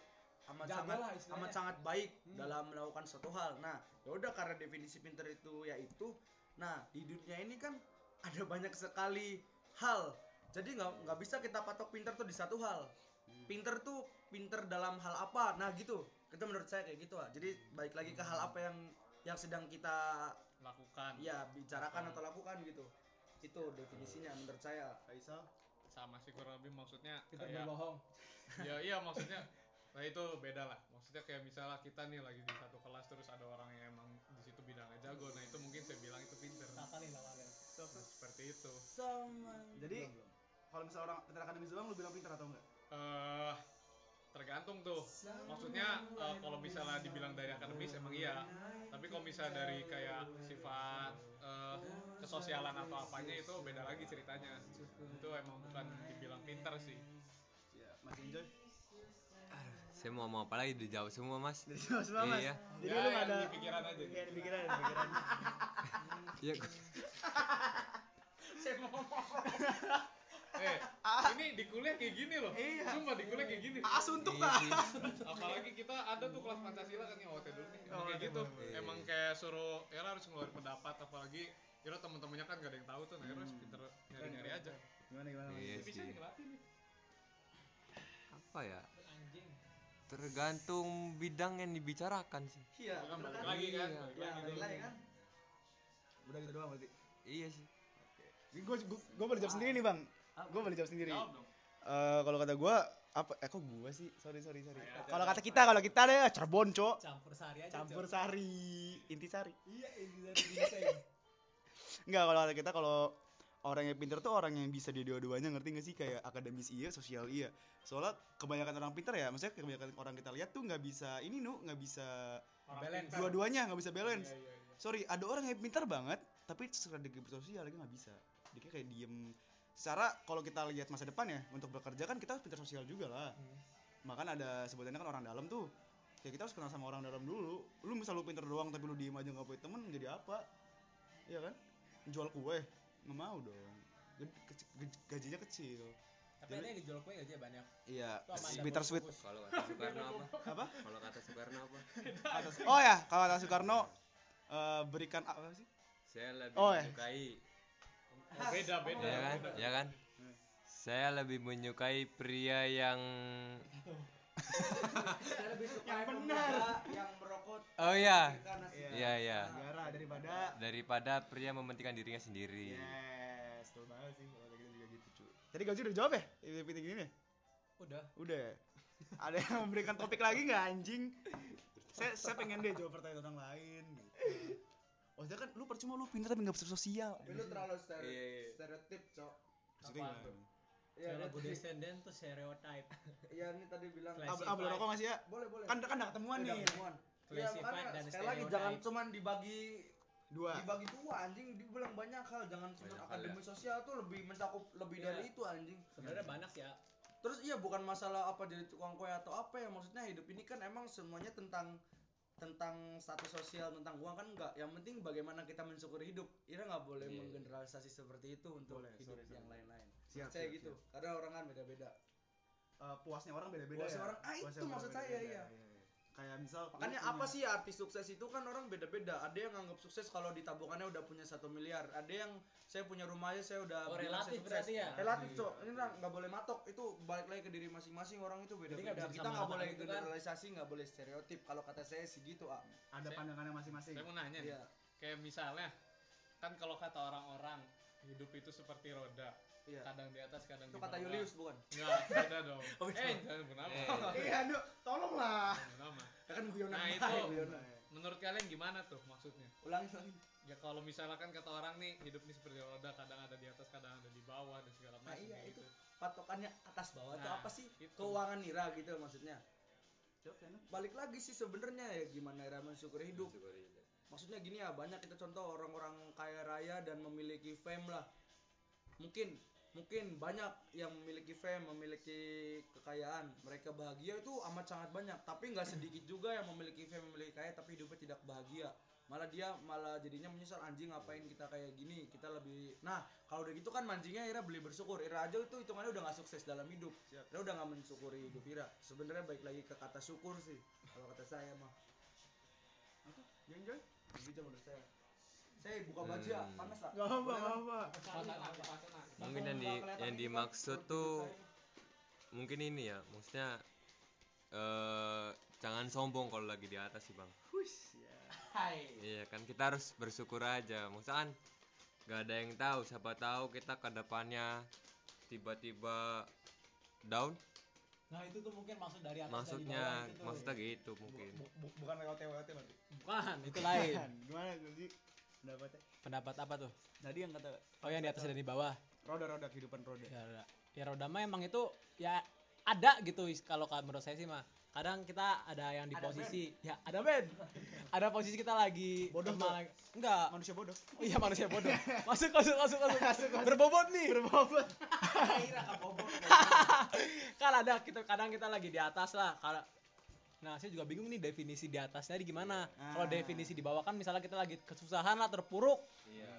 amat Jago sangat lah amat sangat baik Hmm. dalam melakukan suatu hal. Nah ya udah karena definisi pinter itu yaitu nah di dunia ini kan ada banyak sekali hal. Jadi nggak nggak bisa kita patok pinter tuh di satu hal. Pinter tuh pinter dalam hal apa? Nah gitu. Itu menurut saya kayak gitu ah jadi balik lagi ke hal apa yang yang sedang kita lakukan. Ya bicarakan atau lakukan gitu. Itu definisinya menurut saya. Faisal. sama sih kurang lebih maksudnya Pintar kayak berbohong. ya iya maksudnya nah itu beda lah. Maksudnya kayak misalnya kita nih lagi di satu kelas terus ada orang yang emang di situ bidangnya jago. Nah itu mungkin saya bilang itu pinter. Nah, Nakalin lawannya. seperti itu. Jadi kalau misalnya orang pintar akademis doang lu bilang pintar atau enggak? eh tergantung tuh maksudnya eh, kalau misalnya dibilang dari akademis emang iya tapi kalau misalnya dari kayak sifat eh, kesosialan atau apanya itu beda lagi ceritanya itu emang bukan dibilang pinter sih Ya, Mas Enjoy. Saya mau ngomong apa lagi dijawab semua mas. Sama semua Mas. Iya. Jadi Ya, lu ada di pikiran aja. Kayak di pikiran, di pikiran. Ya, eh ini di kuliah kayak gini loh Iya. cuma di kuliah kayak gini Ah, suntuk iya ah. sih. apalagi kita ada tuh kelas pancasila kan yang OT dulu nih emang Oh, kayak iya, gitu boleh. emang kayak suruh ya harus ngeluarin pendapat apalagi Ira temen-temennya kan gak ada yang tahu tuh nah Ira harus Hmm. pinter nyari-nyari aja Gimana gimana? Iya bisa sih. nih Apa ya? Anjing. Tergantung bidang yang dibicarakan sih. iya kan bener balik kan? lagi kan Iya. balik ya lagi kan Udah gitu doang berarti. Iya sih. Gue gue boleh jawab sendiri nih, Bang. Gue boleh jawab sendiri. jawab dong. Eh kalau kata gue apa eh kok gue sih? Sorry sorry sorry. Kalau kata kita kalau kita deh Cirebon cok. Campur sari aja. campur Cok. sari. Inti sari. Iya, ini dari ginseng. Enggak kalau kata kita kalau orang yang pinter tuh orang yang bisa di dua-duanya ngerti gak sih? Kayak akademis iya sosial iya. Soalnya kebanyakan orang pinter ya maksudnya kebanyakan orang kita lihat tuh nggak bisa ini nu nggak bisa dua-duanya nggak bisa balance. Iya, iya, iya. sorry ada orang yang pintar banget tapi strategi bersosial lagi nggak bisa. Dia kayak diem secara kalau kita lihat masa depan ya untuk bekerja kan kita harus pintar sosial juga lah Hmm. makan ada sebutannya kan orang dalam tuh kayak kita harus kenal sama orang dalam dulu lu misal lu pinter doang tapi lu diem aja nggak punya temen jadi apa iya kan jual kue nggak mau dong gej- gajinya kecil Tapi ada yang dijual kue gajinya banyak. iya Itu sama ada bitter sweet Kalau kata Soekarno apa? apa Kalau kata Soekarno apa? oh ya kalau kata Soekarno eh, berikan apa sih Saya lebih Oh, ya. menyukai Oh, beda beda ya kan? beda. Ya kan? Saya lebih menyukai pria yang saya lebih suka yang benar yang merokok Oh iya. Iya. Iya, iya. daripada Daripada pria mementingkan dirinya sendiri. yes betul banget sih kalau kita juga gitu cuy tadi gaji udah jawab ya ini meeting gini nih Udah. udah ada yang memberikan topik lagi nggak anjing saya saya pengen deh jawab pertanyaan orang lain gitu Maksudnya kan lu percuma lu pintar tapi nggak bersosial. tapi lu terlalu stereo- Iya, iya. stereotip cok Maksudnya Apaan gimana? tuh? iya lagu descendant tuh stereotype. iya ini tadi bilang. Ah, boleh rokok masih ya? boleh boleh Kan kan udah ketemuan nih. ketemuan. Iya, Classified makanya dan sekali lagi jangan cuman dibagi Dua. dibagi dua anjing dibilang banyak hal jangan cuma Banyak hal, akademi sosial tuh lebih mencakup lebih Iya. dari itu anjing Sebenarnya banyak sih ya. terus iya bukan masalah apa jadi tukang kue atau apa ya maksudnya hidup ini kan emang semuanya tentang tentang status sosial tentang uang kan enggak yang penting bagaimana kita mensyukuri hidup Ira nggak boleh Iya. menggeneralisasi seperti itu untuk Boleh, hidup sorry, sorry. yang lain-lain Siap, saya siap, gitu karena orang kan beda-beda Eh, puasnya orang beda-beda Puasnya ya. orang- ah, itu maksud saya, beda-beda, iya. iya. Kayak misal makanya lu apa punya- sih arti sukses itu? Kan orang beda-beda. Ada yang anggap sukses kalau di tabungannya udah punya satu miliar. Ada yang saya punya rumah aja saya udah Oh, relatif sukses. berarti ya? relatif cok. Ini lah nggak boleh matok. Itu balik lagi ke diri masing-masing. Orang itu beda-beda. kita nggak boleh itu kan? generalisasi nggak boleh stereotip. Kalau kata saya sih gitu ah ada Saya- pandangannya masing-masing. saya mau nanya nih. Iya. Kayak misalnya kan kalau kata orang-orang hidup itu seperti roda iya kadang di atas kadang itu di kata bawah. Julius bukan Enggak, beda dong. Oh, eh, jangan bernama. Eh. Iya, aduh, tolonglah. Jangan bernama. ya kan guyonan Nah, itu. guyonan. Menurut kalian gimana tuh maksudnya? ulangi ulangi Ya kalau misalkan kata orang nih hidup ini seperti roda, kadang ada di atas, kadang ada di bawah dan segala nah macam iya kayak itu gitu. patokannya atas bawah itu Nah, apa sih itu. keuangan Ira gitu maksudnya Cok, kan? balik lagi sih sebenarnya ya gimana Ira mensyukuri hidup maksudnya gini ya banyak kita contoh orang-orang kaya raya dan memiliki fame lah mungkin mungkin banyak yang memiliki fame memiliki kekayaan. Mereka bahagia itu amat sangat banyak. Tapi nggak sedikit juga yang memiliki fame memiliki kaya tapi hidupnya tidak bahagia. Malah dia malah jadinya menyesal anjing ngapain kita kayak gini? Kita lebih nah kalau udah gitu kan mancingnya Ira beli bersyukur. Ira aja itu hitungannya udah nggak sukses dalam hidup. Ira udah nggak mensyukuri hidup Ira. Sebenarnya baik lagi ke kata syukur sih kalau kata saya mah. Apa? Yang Joy? begitu menurut saya saya buka baju ya Hmm. panas tak Gak apa, gak apa. mungkin yang di yang dimaksud tuh mungkin ini ya maksudnya eh jangan sombong kalau lagi di atas sih bang Hush, ya. iya kan kita harus bersyukur aja maksudnya kan nggak ada yang tahu siapa tahu kita ke depannya tiba-tiba down Nah itu tuh mungkin maksud dari atas maksudnya dari bawah itu tuh. maksudnya gitu mungkin Bu- bu- bukan lewat lewat nanti. Bukan, itu lain. Gimana Goji? Pendapatnya? Pendapat apa tuh? Tadi yang kata Oh yang di atas dan di bawah. roda-roda kehidupan roda. Ya roda. Ya roda mah emang itu ya ada gitu kalau ka- menurut saya sih mah. Kadang kita ada yang di Ada posisi ya ada band. ada posisi kita lagi Bodoh lagi- enggak. Manusia bodoh. Oh iya manusia bodoh. Masuk masuk masuk masuk. Berbobot nih. Berbobot. kan ada kita kadang kita lagi di atas lah. Kalau Nah, saya juga bingung nih definisi di atasnya di gimana. Kalau Ah. definisi di bawah kan misalnya kita lagi kesusahan lah, terpuruk. Iya.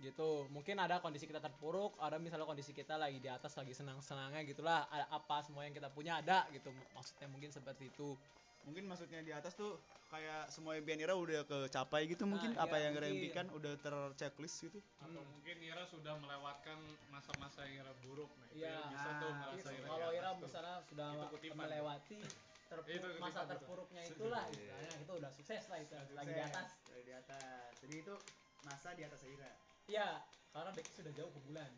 Gitu. Mungkin ada kondisi kita terpuruk ada misalnya kondisi kita lagi di atas lagi senang senangnya gitulah. Ada apa semua yang kita punya ada gitu. Maksudnya mungkin seperti itu. Mungkin maksudnya di atas tuh kayak semua impian Ira udah kecapai gitu mungkin. Iya, apa yang Ira impikan udah terchecklist gitu. atau mungkin Ira sudah melewatkan masa-masa yang Ira buruk nah itu Iya. yang bisa tuh Ah, ngerasa Ira kalau Ira misalnya sudah melewati terpuruk- Itu masa terpuruknya itulah istilahnya itu udah sukses lah itu lagi di atas Lagi di atas. Jadi itu masa di atas Ira. iya karena Becky sudah jauh ke bulan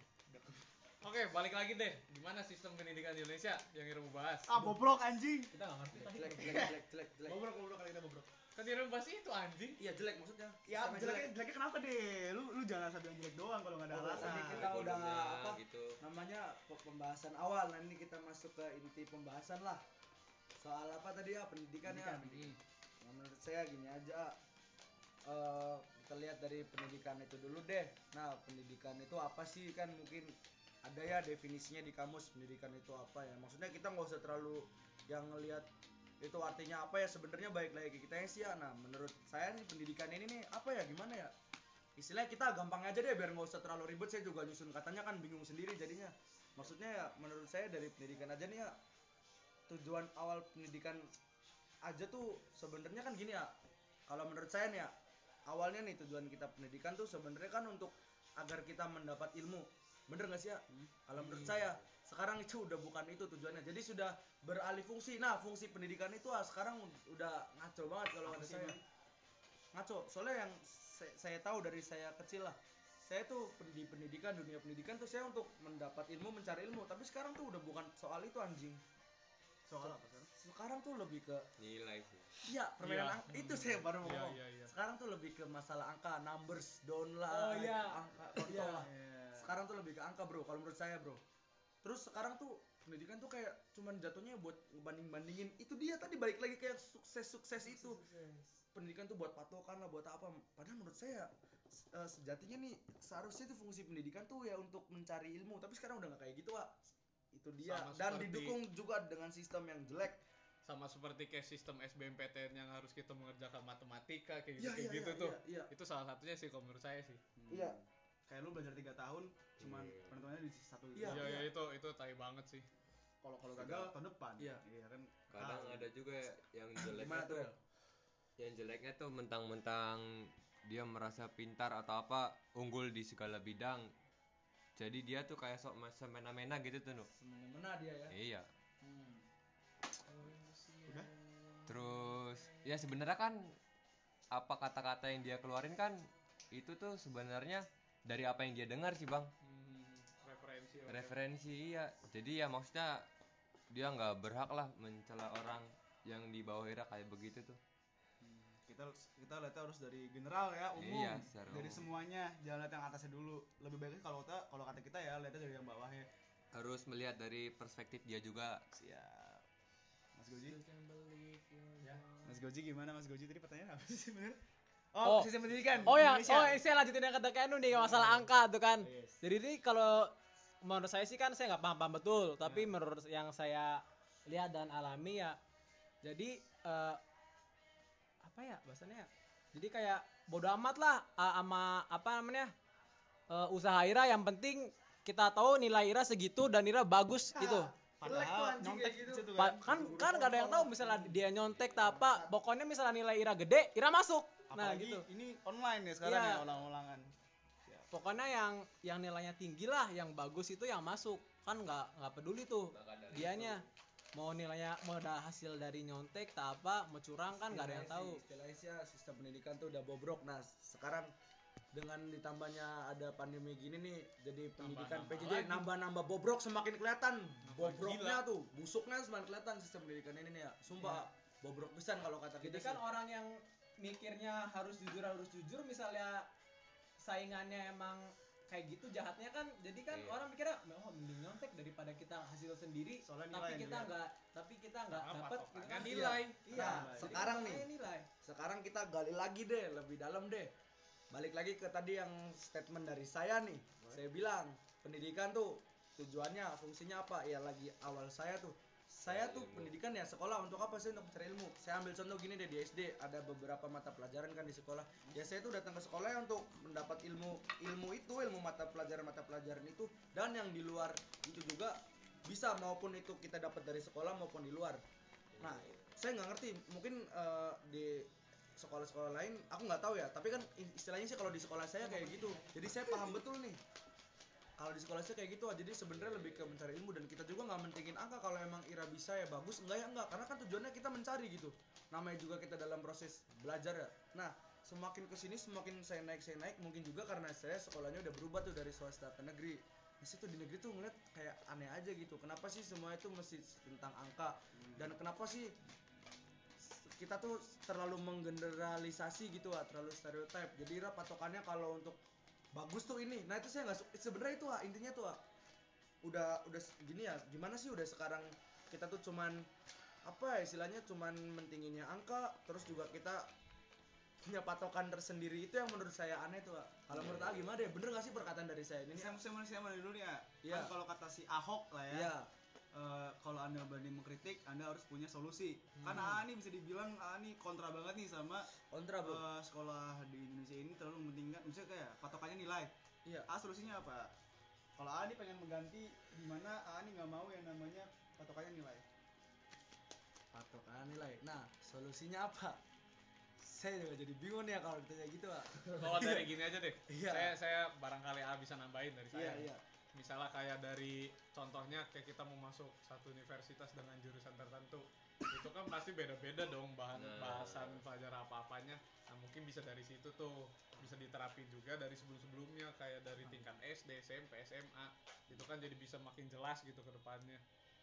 Oke, balik lagi deh. Gimana sistem pendidikan di Indonesia yang Ira mau bahas? Ah, bobrok anjing. kita nggak ngerti jelek jelek jelek jelek jelek Bobrok, bobrok kali kita bobrok. Kan Ira bahas itu anjing. iya jelek maksudnya Ya, Sama jeleknya, jeleknya kenapa deh? Lu lu jangan asal bilang jelek doang kalau nggak ada Oh, alasan. tadi kita udah apa? gitu namanya pe- pembahasan awal nah ini kita masuk ke inti pembahasan lah soal apa tadi ya? Pendidikan, ya? Nah, menurut saya gini aja eh kita lihat dari pendidikan itu dulu deh. Nah pendidikan itu apa sih? Kan mungkin ada ya definisinya di kamus pendidikan itu apa ya. Maksudnya kita nggak usah terlalu yang ngelihat itu artinya apa ya. Sebenarnya baik lagi kita ya sih ya. Nah menurut saya nih pendidikan ini nih apa ya? Gimana ya? Istilahnya kita gampang aja deh biar nggak usah terlalu ribet. Saya juga nyusun katanya kan bingung sendiri jadinya. Maksudnya ya menurut saya dari pendidikan aja nih ya tujuan awal pendidikan aja tuh sebenarnya kan gini ya kalau menurut saya nih ya awalnya nih tujuan kita pendidikan tuh sebenarnya kan untuk agar kita mendapat ilmu. Bener nggak sih ya? Kalau menurut saya sekarang itu udah bukan itu tujuannya. Jadi sudah beralih fungsi. Nah fungsi pendidikan itu ah, sekarang udah ngaco banget kalau kata saya. ngaco. Soalnya yang saya, saya tahu dari saya kecil lah saya tuh di pendidikan dunia pendidikan tuh saya untuk mendapat ilmu mencari ilmu. Tapi sekarang tuh udah bukan soal itu anjing Soal apa sekarang? sekarang tuh lebih ke nilai sih. Iya permainan Iya. angka itu saya baru mau ngomong. iya, iya. sekarang tuh lebih ke masalah angka numbers down lah Oh, iya. angka kontol Iya. lah sekarang tuh lebih ke angka bro kalau menurut saya bro. Terus sekarang tuh pendidikan tuh kayak cuman jatuhnya buat banding bandingin itu dia tadi balik lagi kayak sukses sukses itu pendidikan tuh buat patokan lah buat apa. Padahal menurut saya eh, sejatinya nih seharusnya tuh fungsi pendidikan tuh ya untuk mencari ilmu. Tapi sekarang udah nggak kayak gitu pak itu dia Sama dan seperti- didukung juga dengan sistem yang jelek Sama seperti kayak sistem SBMPTN yang harus kita mengerjakan matematika kayak gitu, Iya, kayak iya, gitu iya, tuh. iya, iya. Itu salah satunya sih kalau menurut saya sih. iya Kayak lu belajar 3 tahun cuman Iya. penentuannya di satu itu. Iya, Iya, iya. ya, itu itu tai banget sih. Kalau kalau gagal tahun depan. Iya. Iya kan. kadang Ah. ada juga yang jeleknya gimana tuh yang jeleknya tuh mentang-mentang dia merasa pintar atau apa unggul di segala bidang jadi dia tuh kayak sok semena-mena gitu tuh Nuk. semena dia ya iya Hmm. Udah? terus ya sebenarnya kan apa kata-kata yang dia keluarin kan itu tuh sebenarnya dari apa yang dia dengar sih bang Hmm, referensi. referensi iya jadi ya maksudnya dia nggak berhak lah mencela orang yang di bawah kayak begitu tuh Kita kita lihatnya harus dari general ya, umum. Iya, secara dari umum. semuanya, jangan lihat yang atasnya dulu. Lebih baiknya kalau kita kalau kata kita ya lihatnya dari yang bawahnya. harus melihat dari perspektif dia juga Siap. Mas Goji. Mas Goji gimana Mas Goji tadi pertanyaan apa sih bener? Oh, Oh. sistem pendidikan. Oh ya, Indonesia. oh saya lanjutin yang kata Kenu nih masalah angka tuh kan. Yes. Jadi ini kalau menurut saya sih kan saya nggak paham-paham betul, tapi menurut yang saya lihat dan alami ya, jadi eh, apa ya bahasanya? ya? Jadi kayak bodo amat lah ah, sama apa namanya eh, usaha Ira yang penting kita tahu nilai Ira segitu dan Ira bagus gitu. Padahal nyontek Pa- kan. kan kan gak ada yang tahu misalnya dia nyontek tak apa, pokoknya misalnya nilai Ira gede, Ira masuk. Nah Apalagi gitu. ini online ya sekarang Iya. ya ulang-ulangan. pokoknya yang yang nilainya tinggi lah yang bagus itu yang masuk kan nggak nggak peduli tuh dianya mau nilainya mau ada hasil dari nyontek tak apa mau curang kan nggak ada yang tahu. Istilahnya sih ya, sistem pendidikan tuh udah bobrok. Nah sekarang dengan ditambahnya ada pandemi gini nih jadi pendidikan Nambah-nambah PJJ nambah-nambah bobrok semakin kelihatan. Bobroknya gila. tuh busuknya semakin kelihatan sistem pendidikan ini nih ya. Sumpah bobrok pisan kalau kata jadi kita kan sih. orang yang mikirnya harus jujur harus jujur misalnya saingannya emang kayak gitu jahatnya kan. Jadi kan Iya. orang mikirnya oh mending nyontek daripada kita hasil sendiri. Soalnya tapi nilai kita nggak tapi kita nggak Karena dapat gitu kan. nilai. iya. Nah, jadi sekarang nih. nilai. sekarang kita gali lagi deh lebih dalam deh. Balik lagi ke tadi yang statement dari saya nih. Saya bilang pendidikan tuh tujuannya fungsinya apa? Ya lagi awal saya tuh saya tuh pendidikan ya sekolah. Untuk apa sih untuk mencari ilmu? Saya ambil contoh gini deh di SD ada beberapa mata pelajaran kan di sekolah. Ya saya tuh datang ke sekolah ya untuk mendapat ilmu ilmu itu ilmu mata pelajaran mata pelajaran itu. Dan yang di luar itu juga bisa maupun itu kita dapat dari sekolah maupun di luar. Nah saya nggak ngerti. Mungkin eh, di sekolah-sekolah lain aku nggak tahu ya. Tapi kan istilahnya sih kalau di sekolah saya kayak gitu. Jadi saya paham betul nih kalau di sekolah saya kayak gitu jadi sebenarnya lebih ke mencari ilmu dan kita juga nggak mentingin angka kalau emang Ira bisa ya bagus enggak ya enggak. Karena kan tujuannya kita mencari gitu. Namanya juga kita dalam proses belajar ya. Nah semakin ke sini semakin saya naik saya naik mungkin juga karena saya sekolahnya udah berubah tuh dari swasta ke negeri. Di situ di negeri tuh ngeliat kayak aneh aja gitu. Kenapa sih semua itu mesti tentang angka? Dan kenapa sih kita tuh terlalu menggeneralisasi gitu ah terlalu stereotip jadi Ira patokannya kalau untuk bagus tuh ini nah itu saya nggak sebenarnya itu ah intinya tuh ah udah udah gini ya gimana sih udah sekarang kita tuh cuman apa ya istilahnya cuman mentinginnya angka terus juga kita punya patokan tersendiri itu yang menurut saya aneh tuh ah kalau menurut ah gimana deh bener gak sih perkataan dari saya ini Saya saya saya mulai dulu nih ya. Kan kalau kata si Ahok lah ya. Iya. Eh, kalau anda berani mengkritik, anda harus punya solusi. Hmm. Karena A nih bisa dibilang A nih kontra banget nih sama kontra bro eh, sekolah di Indonesia ini terlalu mementingkan, misalnya kayak patokannya nilai. iya A solusinya apa? Kalau A nih pengen mengganti di mana A nih nggak mau yang namanya patokannya nilai. patokan nilai nah solusinya apa saya juga jadi bingung nih ya kalau ditanya gitu ah Kalau dari gini aja deh. Iya. Saya saya barangkali A bisa nambahin dari iya saya. iya Misalnya kayak dari contohnya kayak kita mau masuk satu universitas dengan jurusan tertentu. Itu kan pasti beda-beda dong bahan Nah. bahasan pelajaran apa-apanya. Nah, mungkin bisa dari situ tuh bisa diterapin juga dari sebelum-sebelumnya kayak dari tingkat SD, SMP, SMA. Itu kan jadi bisa makin jelas gitu ke depannya.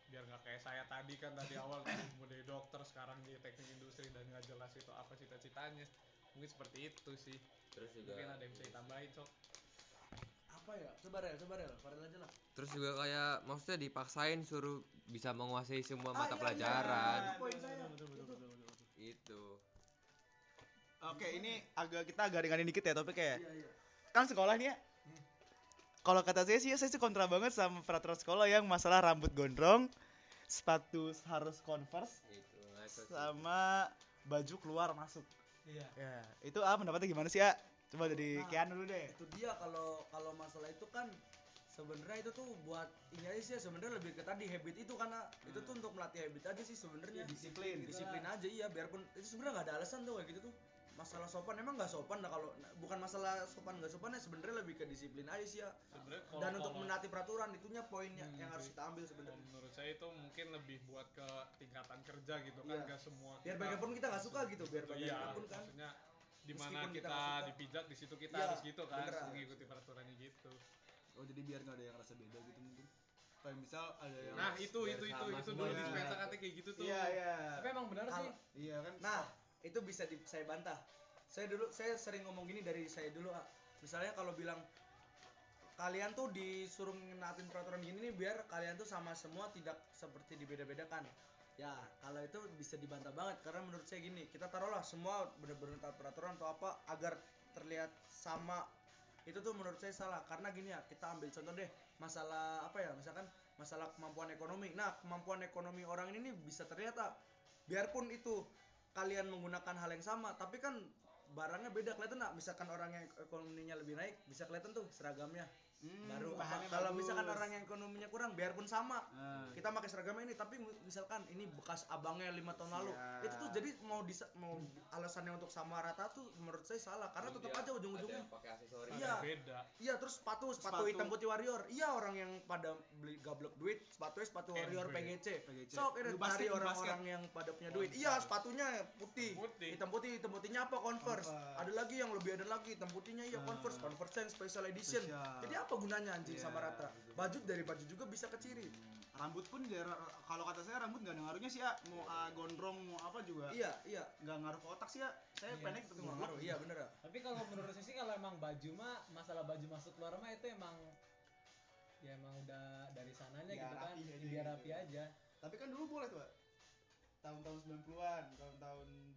Biar nggak kayak saya tadi kan tadi awal mau jadi dokter sekarang di teknik industri dan nggak jelas itu apa cita-citanya. Mungkin seperti itu sih. terus juga Mungkin ada yang bisa ditambahin, Sok. Apa ya coba deh coba deh Farel aja lah. Terus juga kayak maksudnya dipaksain suruh bisa menguasai semua mata Ah, iya, pelajaran. iya. poin saya. Itu. Oke, ini agak kita agak ringanin dikit ya topik kayak iya iya. Kan sekolah nih ya. Kalau kata saya sih, saya sih kontra banget sama peraturan sekolah yang masalah rambut gondrong, sepatu harus converse, itu nah, sama baju keluar masuk. iya. Ya, itu ah pendapatnya gimana sih ya? Coba dari Nah, Kian dulu deh. itu dia kalau kalau masalah itu kan sebenarnya itu tuh buat ini aja sih ya, sebenarnya lebih ke tadi habit itu karena itu tuh untuk melatih habit aja sih sebenarnya. Disiplin. Gitu disiplin aja iya biarpun itu sebenarnya nggak ada alasan tuh kayak gitu tuh. Masalah sopan emang nggak sopan nah kalau nah, bukan masalah sopan nggak sopan ya sebenarnya lebih ke disiplin aja sih ya. Sebenarnya kalau- dan untuk menaati peraturan itunya poinnya Hmm, yang harus sih. kita ambil sebenarnya. Menurut saya itu mungkin lebih buat ke tingkatan kerja gitu kan Iya. gak semua biar bagaimanapun kita nggak suka gitu biar iya bagaimanapun kan. maksudnya di mana kita kita, dipijak di situ kita Iya, harus gitu kan beneran. mengikuti peraturannya gitu Oh, jadi biar nggak ada yang rasa beda gitu mungkin. Kayak misal ada yang nah itu itu itu sama itu dulu dispensa katanya kayak gitu tuh Iya, iya. tapi emang benar sih Iya kan? Nah, itu bisa di, saya bantah. Saya dulu saya sering ngomong gini dari saya dulu, ah. Misalnya kalau bilang kalian tuh disuruh ngenaatin peraturan gini nih biar kalian tuh sama semua tidak seperti dibeda-bedakan. Ya, kalau itu bisa dibantah banget karena menurut saya gini, kita taruhlah semua benar-benar taat peraturan atau apa agar terlihat sama. Itu tuh menurut saya salah karena gini ya, kita ambil contoh deh masalah apa ya, misalkan masalah kemampuan ekonomi. Nah, kemampuan ekonomi orang ini bisa terlihat ah, biarpun itu kalian menggunakan hal yang sama, tapi kan barangnya beda kelihatan nggak? Misalkan orang yang ekonominya lebih naik, bisa kelihatan tuh seragamnya. Hmm, Baru bahannya kalau misalkan orang yang ekonominya kurang, biarpun sama, Nah, kita pakai seragamnya ini tapi misalkan ini bekas abangnya lima tahun lalu. Siap. itu tuh jadi mau disa mau alasannya untuk sama rata tuh menurut saya salah. Karena tetap dia aja ujung-ujungnya. pakai aksesoris Iya. beda. Iya terus sepatu, sepatu Sepatu. hitam putih warrior. Iya orang yang pada beli gablek duit sepatunya sepatu warrior. PGC PGC. sok ini lu orang-orang yang pada punya duit. Iya sepatunya putih. Putih. hitam putih hitam putihnya apa? Converse. Ada lagi yang lebih ada lagi hitam putihnya iya Nah. converse. Converse yang special edition. Jadi apa gunanya anjing Iya, sama rata betul. baju dari baju juga bisa ke ciri Hmm, rambut pun kalau kata saya rambut nggak ada ngaruhnya sih ya mau ah, gondrong mau apa juga iya iya nggak ngaruh ke otak sih ya saya Iya. pendek tetap ngaruh iya bener ya Tapi kalau menurut saya sih kalau emang baju mah masalah baju masuk keluar mah itu emang ya emang udah dari sananya Biar gitu kan biar gitu. rapi aja tapi kan dulu boleh tuh Pak. tahun-tahun 90-an tahun-tahun 2000-an lah.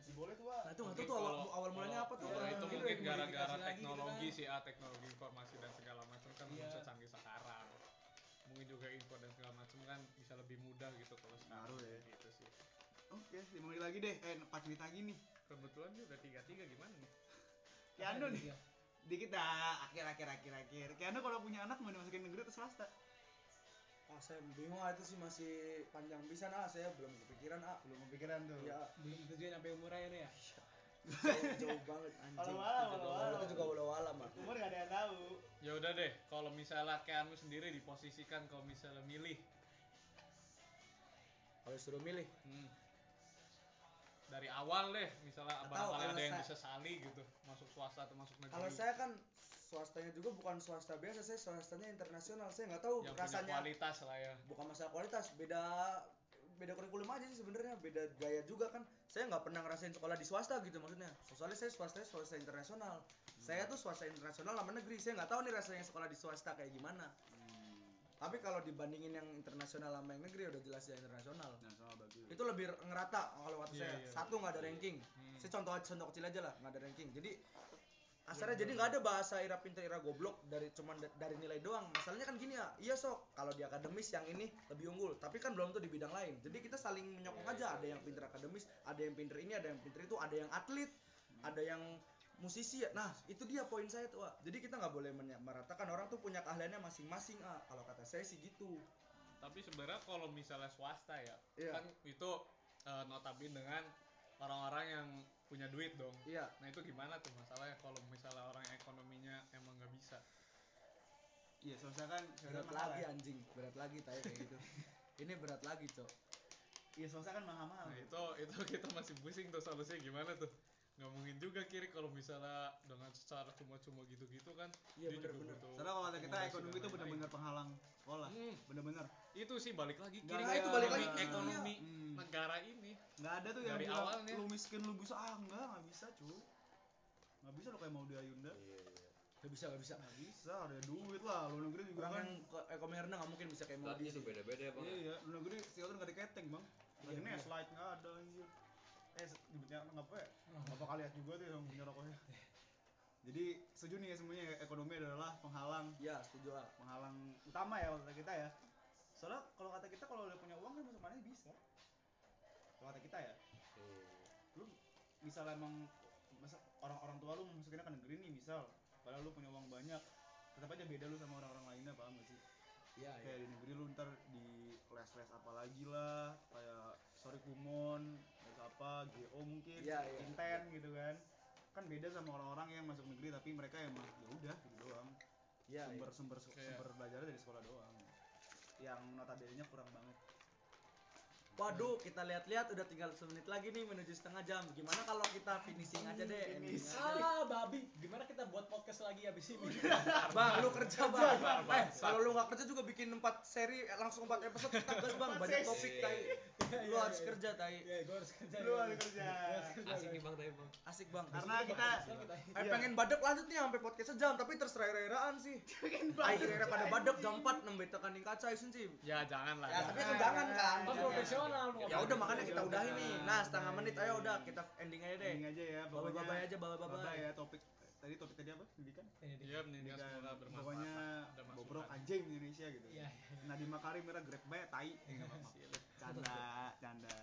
Masih boleh tuh Pak. Nah itu nggak tuh awal, kalau- awal mulanya kalau- apa tuh? Iya, itu mungkin gara-gara gitu teknologi kan. sih ah teknologi informasi dan segala macam kan belum Iya. secanggih sekarang mungkin juga info dan segala macam kan bisa lebih mudah gitu kalau sekarang Ngaruh ya. gitu sih oke lima menit lagi deh eh empat menit lagi nih kebetulan udah tiga tiga gimana nih Keanu Apa nih dikit dah akhir akhir akhir akhir Keanu kalau punya anak mau dimasukin negeri atau swasta Ah, saya bingung ah itu sih masih panjang bisa ah saya belum kepikiran ah. belum kepikiran tuh. Ya belum tujuan sampai umurnya ini ya? Jauh, jauh banget anjing. Itu juga walau-walau. Itu juga walau-walau mah. umur gak ada yang tahu. Ya udah deh kalau misalnya Keanu sendiri diposisikan kalau misalnya milih. Kalau suruh milih? Hmm, dari awal deh misalnya barangkali kalau ada yang saya- disesali gitu masuk swasta atau masuk negeri. Kalau saya kan swastanya juga bukan swasta biasa, saya swastanya internasional. Saya nggak tahu yang rasanya kualitas lah ya bukan masalah kualitas, beda beda kurikulum aja sih sebenarnya, beda gaya juga kan. Saya nggak pernah ngerasain sekolah di swasta gitu maksudnya. Soalnya saya swastanya swasta internasional. Saya tuh swasta internasional sama negeri. Saya nggak tahu nih rasanya sekolah di swasta kayak gimana. Tapi kalau dibandingin yang internasional sama yang negeri udah jelas ya internasional. nah Itu lebih ngerata kalau kata Iya, saya. iya. Satu nggak ada ranking. Hmm. Saya contoh contoh kecil aja lah, nggak ada ranking. Jadi Asalnya jadi nggak ada bahasa ira pintar ira goblok dari cuman da- dari nilai doang. Masalahnya kan gini ya, iya sok kalau di akademis yang ini lebih unggul, tapi kan belum tuh di bidang lain. Jadi kita saling menyokong aja. Ada yang pintar akademis, ada yang pintar ini, ada yang pintar itu, ada yang atlet, ada yang musisi ya. Nah itu dia poin saya tuh. Wak. Jadi kita nggak boleh meratakan orang tuh punya keahliannya masing-masing. Ah kalau kata saya sih gitu. tapi sebenarnya kalau misalnya swasta ya Iya. kan itu eh, notabene dengan orang-orang yang punya duit dong Iya. nah itu gimana tuh masalahnya kalau misalnya orang yang ekonominya emang nggak bisa iya swasta kan Berat mahal lagi ya. anjing, berat lagi kayak gitu. Ini berat lagi cok. iya swasta kan mahal mahal nah itu itu kita masih pusing tuh solusinya gimana tuh nggak mungkin juga kiri kalau misalnya dengan secara cuma-cuma gitu-gitu kan Iya, dia bener, juga bener. butuh Soalnya kalau kita ekonomi itu benar-benar penghalang sekolah. Hmm, Bener-bener. itu sih balik lagi Nggak kiri ada- itu balik lagi ekonomi, ekonomi Hmm. negara ini Nggak ada tuh yang Dari awalnya. lu miskin lu bisa ah enggak nggak bisa cuy. Nggak bisa lo kayak mau di Ayunda. iya iya Gak bisa, gak bisa. Nggak bisa ada duit lah lu negeri juga Orang kan. yang ekonomi rendah nggak mungkin bisa kayak Berarti Modi itu beda-beda ya bang Iya iya, lu negeri sih nggak diketeng bang. Lagi Iya, nih bener. slide nggak ada anjir. Eh nyebutnya apa ya? Bapak kali lihat juga tuh yang punya rokoknya. Jadi setuju nih ya semuanya ya, ekonomi adalah penghalang. Iya, setuju ah. penghalang utama ya kata kita ya. Soalnya kalau kata kita kalau udah punya uang kan masuk mana bisa. Kalau kata kita ya. Iya. lu misalnya emang masa orang-orang tua lu masukinnya ke negeri nih misal. Padahal lu punya uang banyak. Tetap aja beda lu sama orang-orang lainnya paham gak sih? Iya, kayak di negeri lu ntar di les-les apa lagi lah. Kayak sorry kumon apa GO mungkin Iya, iya. inten gitu kan. Kan beda sama orang-orang yang masuk negeri tapi mereka emang ya udah gitu doang. Iya, sumber iya. sumber Kayak- sumber belajarnya dari sekolah doang. Yang notabene kurang banget Waduh, kita lihat-lihat udah tinggal semenit lagi nih menuju setengah jam. Gimana kalau kita finishing aja deh, Finish. ah babi gimana kita buat podcast lagi abis ini Bang, lu kerja bang. Bang, Eh, kalau lu nggak kerja juga bikin 4 seri eh, langsung 4 episode kita gas bang. Empat Banyak topik tai. Lu Iya, harus iya. kerja tai. ya gue harus kerja lu harus kerja asik nih bang tapi bang asik bang Karena kita Eh, pengen badek lanjut nih sampai podcast sejam tapi terserah-reraan sih. Akhirnya pada badek jam 4 nembe tekan ning kaca isun sih. Ya jangan lah. Ya tapi jangan kan. Kan profesional Ya udah makanya kita udahin nih. Nah, setengah menit ayo udah kita ending aja deh. Ending aja ya Bye bye aja bye bye bye bye. ya topik tadi topik tadi apa? Pendidikan? Iya pendidikan semoga bermanfaat. pokoknya bobrok anjing Indonesia gitu. Iya. Nadiem Makarim merah grab bay tai. Ya nggak apa-apa. canda canda.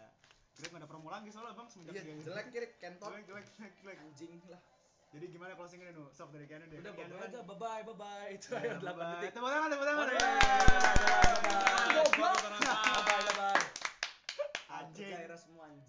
Grab nggak ada promo lagi soalnya bang semenjak Iya, dia jelek kiri kentot. Jelek jelek jelek jelek. Anjing lah. jadi gimana closingnya nu? Sok dari Keanu deh. Udah bye kan- aja. Bye bye bye bye itu Ya, ayo 8 bye-bye. detik. tepuk tangan tepuk tangan. Bye, bye, bye. Bye bye bye. Anjing. Daerah semua anjing.